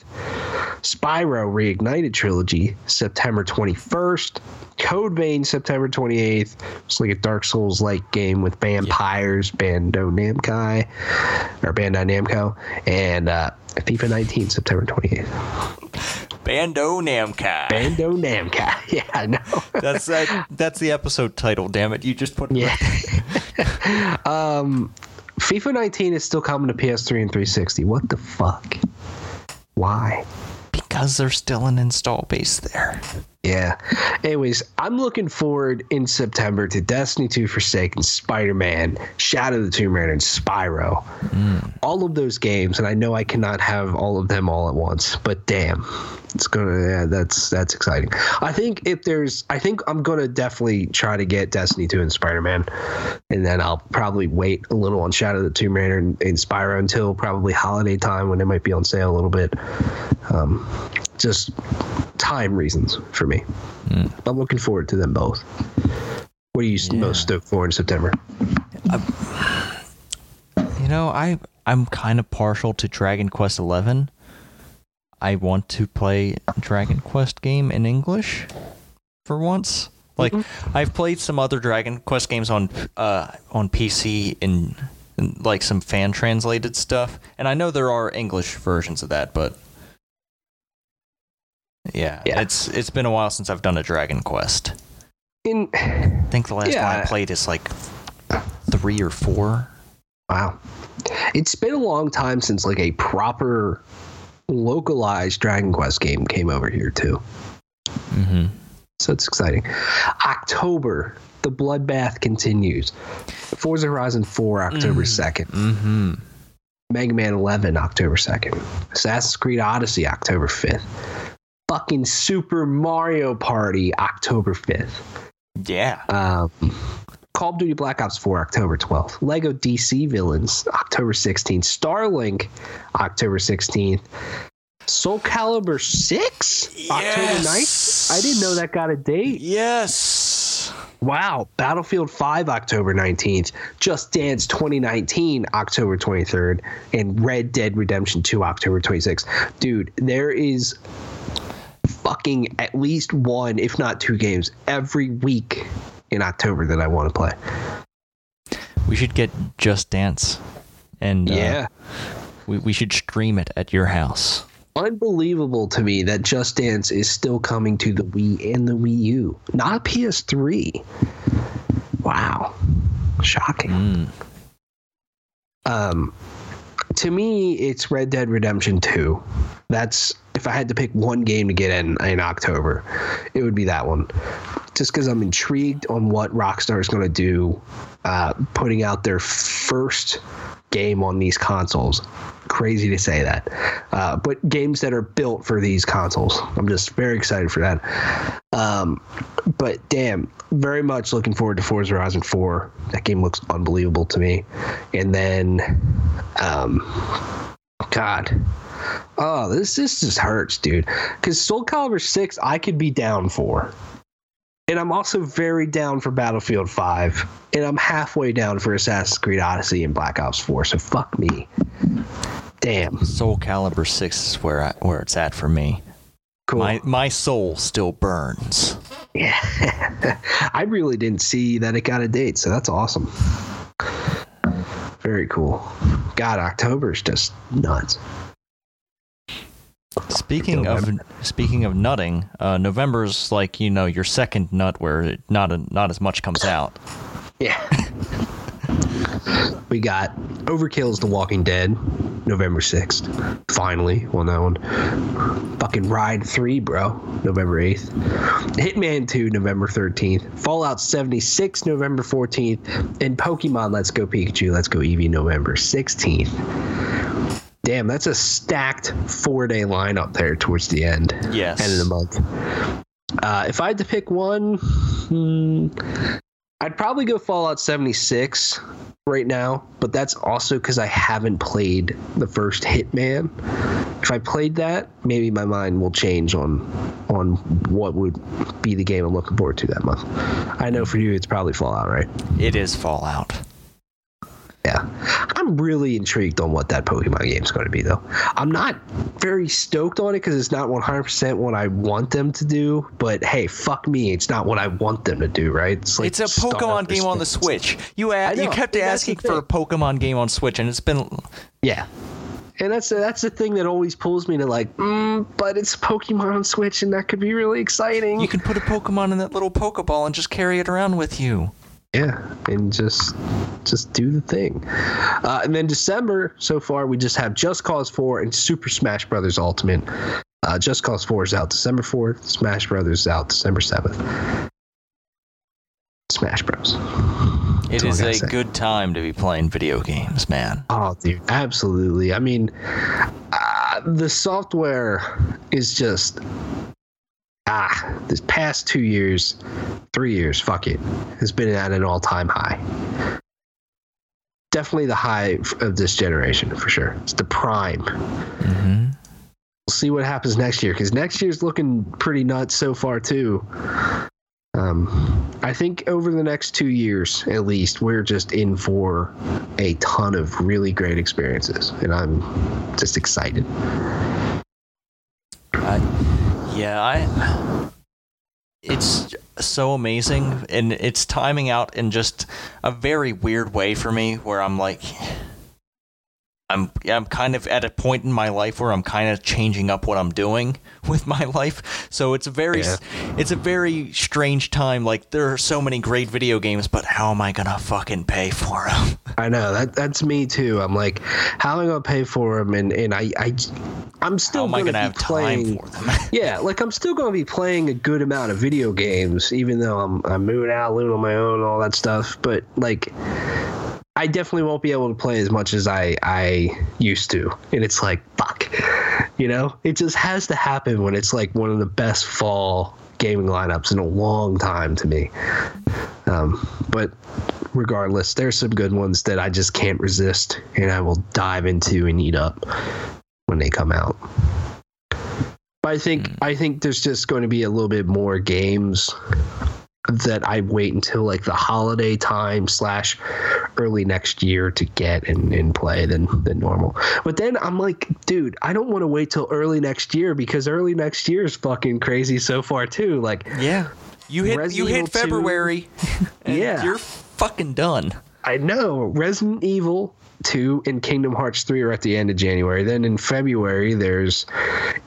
Spyro Reignited Trilogy, September 21st. Code Vein, September 28th. It's like a Dark Souls like game with vampires, Bando Namco, or Bandai Namco, and uh, FIFA 19, September 28th. Bando Namco. Bando Namco. *laughs* Yeah, I know. That's that, That's the episode title. Damn it! You just put. Yeah. *laughs* um, FIFA 19 is still coming to PS3 and 360. What the fuck? Why? Because there's still an install base there. Yeah. Anyways, I'm looking forward in September to Destiny 2 Forsaken, Spider Man, Shadow of the Tomb Raider, and Spyro. All of those games, and I know I cannot have all of them all at once, but damn. It's gonna yeah, that's that's exciting. I think if there's I think I'm gonna definitely try to get Destiny 2 and Spider Man. And then I'll probably wait a little on Shadow of the Tomb Raider and, and Spyro until probably holiday time when it might be on sale a little bit. Um, just time reasons for me. I'm looking forward to them both. What are you Yeah. most stoked for in September? You know, I I'm kind of partial to Dragon Quest XI. I want to play Dragon Quest game in English for once. Like I've played some other Dragon Quest games on uh on PC in, in like some fan translated stuff, and I know there are English versions of that, but yeah, Yeah. it's it's been a while since I've done a Dragon Quest. In I think the last Yeah. one I played is like three or four. wow, it's been a long time since like a proper localized Dragon Quest game came over here too. Mm-hmm. So it's exciting. October, the bloodbath continues. Forza Horizon 4, October 2nd. Mm-hmm. Mega Man 11, October 2nd. Assassin's Creed Odyssey, October 5th. Fucking Super Mario Party, October 5th. Yeah. Um, Call of Duty Black Ops 4, October 12th. Lego DC Villains, October 16th. Starlink, October 16th. Soul Calibur 6, October 9th. I didn't know that got a date. Yes. Wow. Battlefield 5, October 19th. Just Dance 2019, October 23rd. And Red Dead Redemption 2, October 26th. Dude, there is fucking at least one, if not two games, every week in October that I want to play. We should get Just Dance, and uh, yeah. we we should stream it at your house. Unbelievable to me that Just Dance is still coming to the Wii and the Wii U, not PS3. Wow. Shocking. Mm. Um, to me, it's Red Dead Redemption 2. That's if I had to pick one game to get in in October, it would be that one. Just because I'm intrigued on what Rockstar is going to do, uh, putting out their first game on these consoles. Crazy to say that, uh, but games that are built for these consoles. I'm just very excited for that. Um, but damn, very much looking forward to Forza Horizon 4. That game looks unbelievable to me. And then, um, God, oh, this this just hurts, dude. Because Soul Calibur 6, I could be down for. And I'm also very down for Battlefield 5. And I'm halfway down for Assassin's Creed Odyssey and Black Ops 4. So fuck me. Damn. Soul Calibur Six is where I, where it's at for me. Cool. My my soul still burns. Yeah. *laughs* I really didn't see that it got a date, so that's awesome. Very cool. God, October is just nuts. Speaking of speaking of nutting, uh, November's like you know your second nut where it, not a, not as much comes out. *laughs* Yeah. we got Overkill's The Walking Dead, November 6th. Finally, on that one. Fucking Ride 3, bro, November 8th. Hitman 2, November 13th. Fallout 76, November 14th. And Pokemon Let's Go Pikachu, Let's Go Eevee, November 16th. Damn, that's a stacked four day lineup there towards the end. Yes. End of the month. Uh, if I had to pick one, hmm, I'd probably go Fallout 76 right now, but that's also because I haven't played the first Hitman. If I played that, maybe my mind will change on on what would be the game I'm looking forward to that month. I know for you, it's probably Fallout, right? It is Fallout. Yeah. I'm really intrigued on what that Pokemon game is going to be, though. I'm not very stoked on it because it's not 100% what I want them to do. But hey, fuck me. It's not what I want them to do, right? It's, like it's a Pokemon game on the Switch. You a- know, you kept and that's the asking for a Pokemon game on Switch, and it's been Yeah. And that's that's the thing that always pulls me to like, mm, but it's Pokemon on Switch, and that could be really exciting. you can put a Pokemon in that little Pokeball and just carry it around with you. Yeah, and just just do the thing. Uh, and then December so far, we just have Just Cause 4 and Super Smash Brothers Ultimate. Uh, Just Cause 4 is out December 4th. Smash Brothers is out December 7th. Smash Bros. It That's is a say. good time to be playing video games, man. Oh, dude, absolutely. I mean, uh, the software is just ah. This past two years, three years, fuck it, has been at an all-time high. Definitely the high of this generation for sure. It's the prime. Mm-hmm. We'll see what happens next year because next year's looking pretty nuts so far too. Um, I think over the next two years, at least, we're just in for a ton of really great experiences, and I'm just excited. Yeah, I. It's so amazing, and it's timing out in just a very weird way for me, where I'm like, I'm I'm kind of at a point in my life where I'm kind of changing up what I'm doing *laughs* with my life. So it's a very Yeah. it's a very strange time. Like there are so many great video games, but how am I gonna fucking pay for them? *laughs* I know that that's me too. I'm like, how am I gonna pay for them? And and I I I'm How still am gonna, gonna be have playing. time for them? *laughs* yeah, like I'm still gonna be playing a good amount of video games, even though I'm I'm moving out, living on my own, all that stuff. But like, I definitely won't be able to play as much as I I used to, and it's like fuck, you know. It just has to happen when it's like one of the best fall gaming lineups in a long time to me. Um, but regardless, there's some good ones that I just can't resist, and I will dive into and eat up when they come out. But I think Hmm. I think there's just going to be a little bit more games that I wait until like the holiday time slash early next year to get and, and play than than normal. But then I'm like, dude, I don't want to wait till early next year because early next year is fucking crazy so far too. Like Yeah. You hit Resident you hit Evil February. *laughs* and Yeah. You're fucking done. I know Resident Evil 2 and Kingdom Hearts 3 are at the end of January. Then in February, there's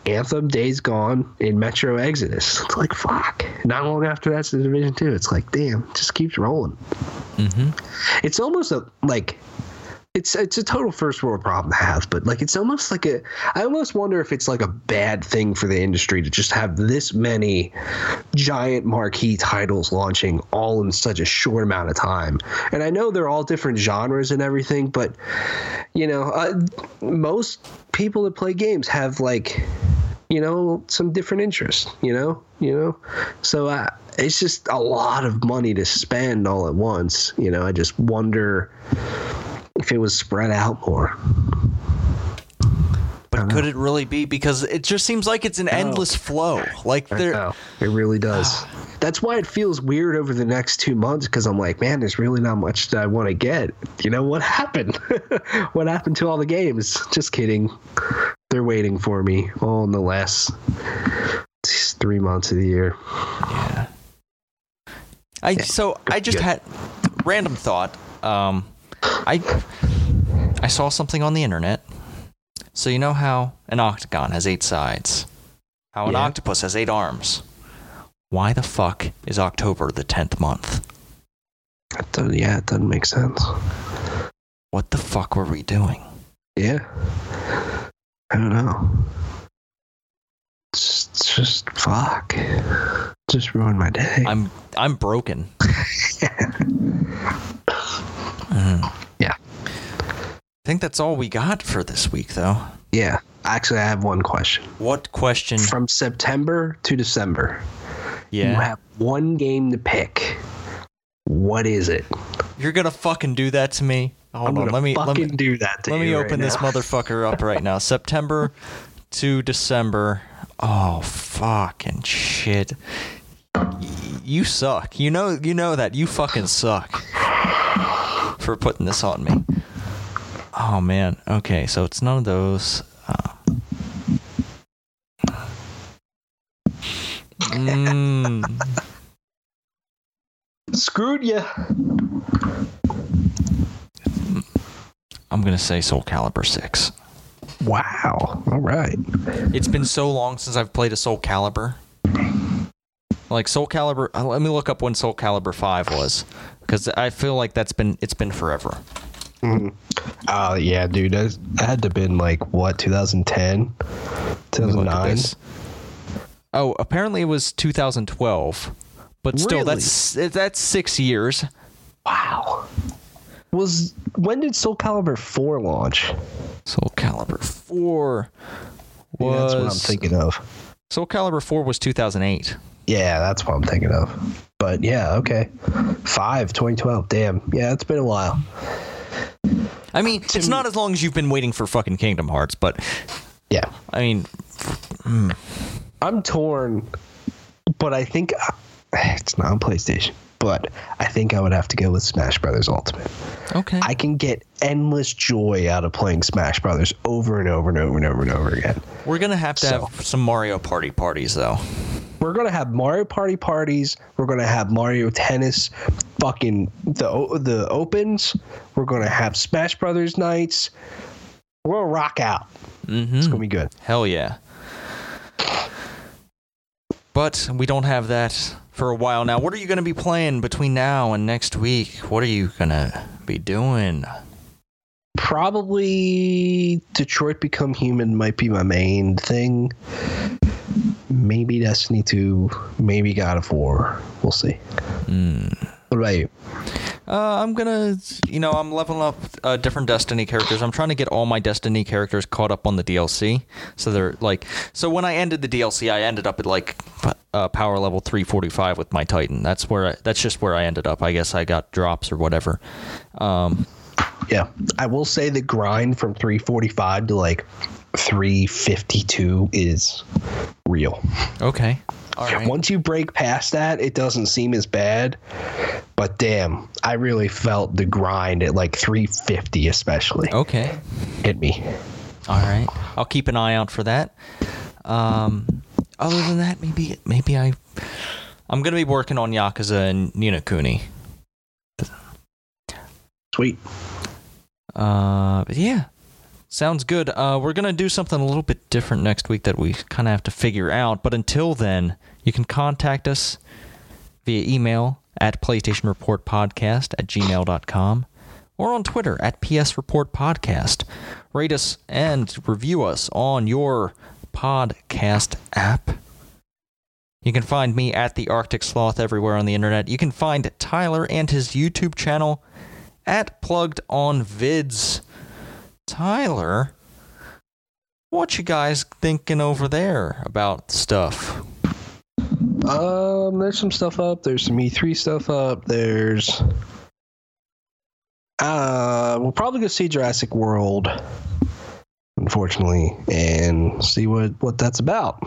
Anthem, Days Gone, and Metro Exodus. It's like, fuck. Not long after that's the Division 2. It's like, damn, just keeps rolling. Mm-hmm. It's almost a, like, it's it's a total first world problem to have, but like it's almost like a I almost wonder if it's like a bad thing for the industry to just have this many giant marquee titles launching all in such a short amount of time. And I know they're all different genres and everything, but you know, uh, most people that play games have like you know some different interests you know you know so uh, it's just a lot of money to spend all at once you know i just wonder if it was spread out more But could it really be? Because it just seems like it's an endless flow. Like there. It really does. That's why it feels weird over the next two months because I'm like, man, there's really not much that I want to get. You know, what happened? *laughs* what happened to all the games? Just kidding. They're waiting for me all in the last three months of the year. yeah. I so I just good. had random thought. Um, I I saw something on the internet. So you know how an octagon has eight sides, how an Yeah. octopus has eight arms. Why the fuck is October the tenth month? That doesn't, yeah, it doesn't make sense. What the fuck were we doing? Yeah. I don't know. It's, it's just fuck. Just ruined my day. I'm I'm broken. *laughs* Mhm. Yeah. I think that's all we got for this week, though. yeah. Actually, I have one question. What question? From September to December, Yeah. you have one game to pick. What is it? you're gonna fucking do that to me. Hold I'm on, let me let fucking me do that to let me open right this motherfucker up right now. *laughs* September to December. Oh fucking shit! You suck. You know you know that. You fucking suck for putting this on me. Oh man. Okay, so it's none of those. Uh, mm, Screwed you. I'm gonna say Soul Calibur six. Wow. All right. It's been so long since I've played a Soul Calibur. Like Soul Calibur, uh, let me look up when Soul Calibur five was, because I feel like that's been it's been forever. Oh yeah, dude. That had to been like what 2010. Let me look at 2009? Oh, apparently it was 2012. But still, that's that's six years. Wow. Was when did Soul Calibur 4 launch? Soul Calibur 4 Yeah, that's what I'm thinking of. Soul Calibur 4 was 2008. Yeah, that's what I'm thinking of. But yeah, okay. 5, 2012. Damn. Yeah, it's been a while. I mean, it's not as long as you've been waiting for fucking Kingdom Hearts, but Yeah. I mean, hmm. I'm torn, but I think *sighs* it's not on PlayStation. But I think I would have to go with Smash Brothers Ultimate. okay. I can get endless joy out of playing Smash Brothers over and over and over and over and over again. We're going to have to So- have some Mario Party parties though. We're gonna have Mario Party parties. We're gonna have Mario Tennis, fucking the the opens. We're gonna have Smash Brothers nights. We're gonna rock out. Mhm. It's gonna be good. Hell yeah. But we don't have that for a while now. What are you going to be playing between now and next week? What are you going to be doing? Probably Detroit Become Human might be my main thing. Maybe Destiny 2, maybe God of War. We'll see. What about you? Uh, I'm gonna, you know, I'm leveling up uh, different Destiny characters. I'm trying to get all my Destiny characters caught up on the DLC. So they're like, so when I ended the DLC, I ended up at like uh, power level 345 with my Titan. That's where, I, that's just where I ended up. I guess I got drops or whatever. Um, Yeah, I will say the grind from 345 to like 352 is real. okay. All right. Once you break past that, it doesn't seem as bad. But damn, I really felt the grind at like 350, especially Okay. hit me. All right, I'll keep an eye out for that. Um, other than that, maybe maybe I I'm gonna be working on Yakuza and Ni no Kuni. Sweet. Uh, but yeah, sounds good. Uh, we're gonna do something a little bit different next week that we kind of have to figure out. But until then, you can contact us via email at PlayStation Report Podcast at gmail.com or on Twitter at PS Report Podcast. Rate us and review us on your podcast app. You can find me at the Arctic Sloth everywhere on the internet. You can find Tyler and his YouTube channel at Plugged On Vids. Tyler, what you guys thinking over there about stuff? Um, there's some stuff up. There's some E3 stuff up. There's. Uh, we'll probably go see Jurassic World, unfortunately, and see what what that's about.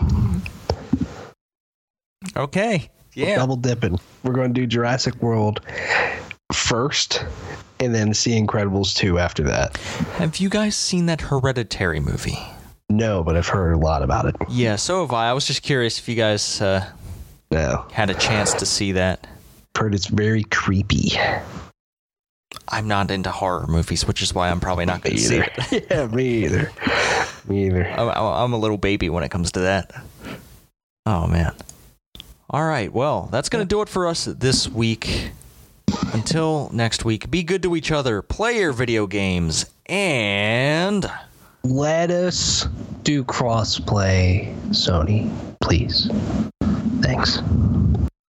Okay. Yeah. Double dipping. We're going to do Jurassic World first, and then see Incredibles 2 after that. Have you guys seen that Hereditary movie? No, but I've heard a lot about it. Yeah, so have I. I was just curious if you guys uh, No, had a chance to see that. heard it's very creepy. I'm not into horror movies, which is why I'm probably not going to see it. *laughs* yeah, me either. Me either. *laughs* I'm, I'm a little baby when it comes to that. Oh, man. All right. Well, that's going to do it for us this week. Until next week, be good to each other, play your video games, and. Let us do crossplay, Sony, please. Thanks.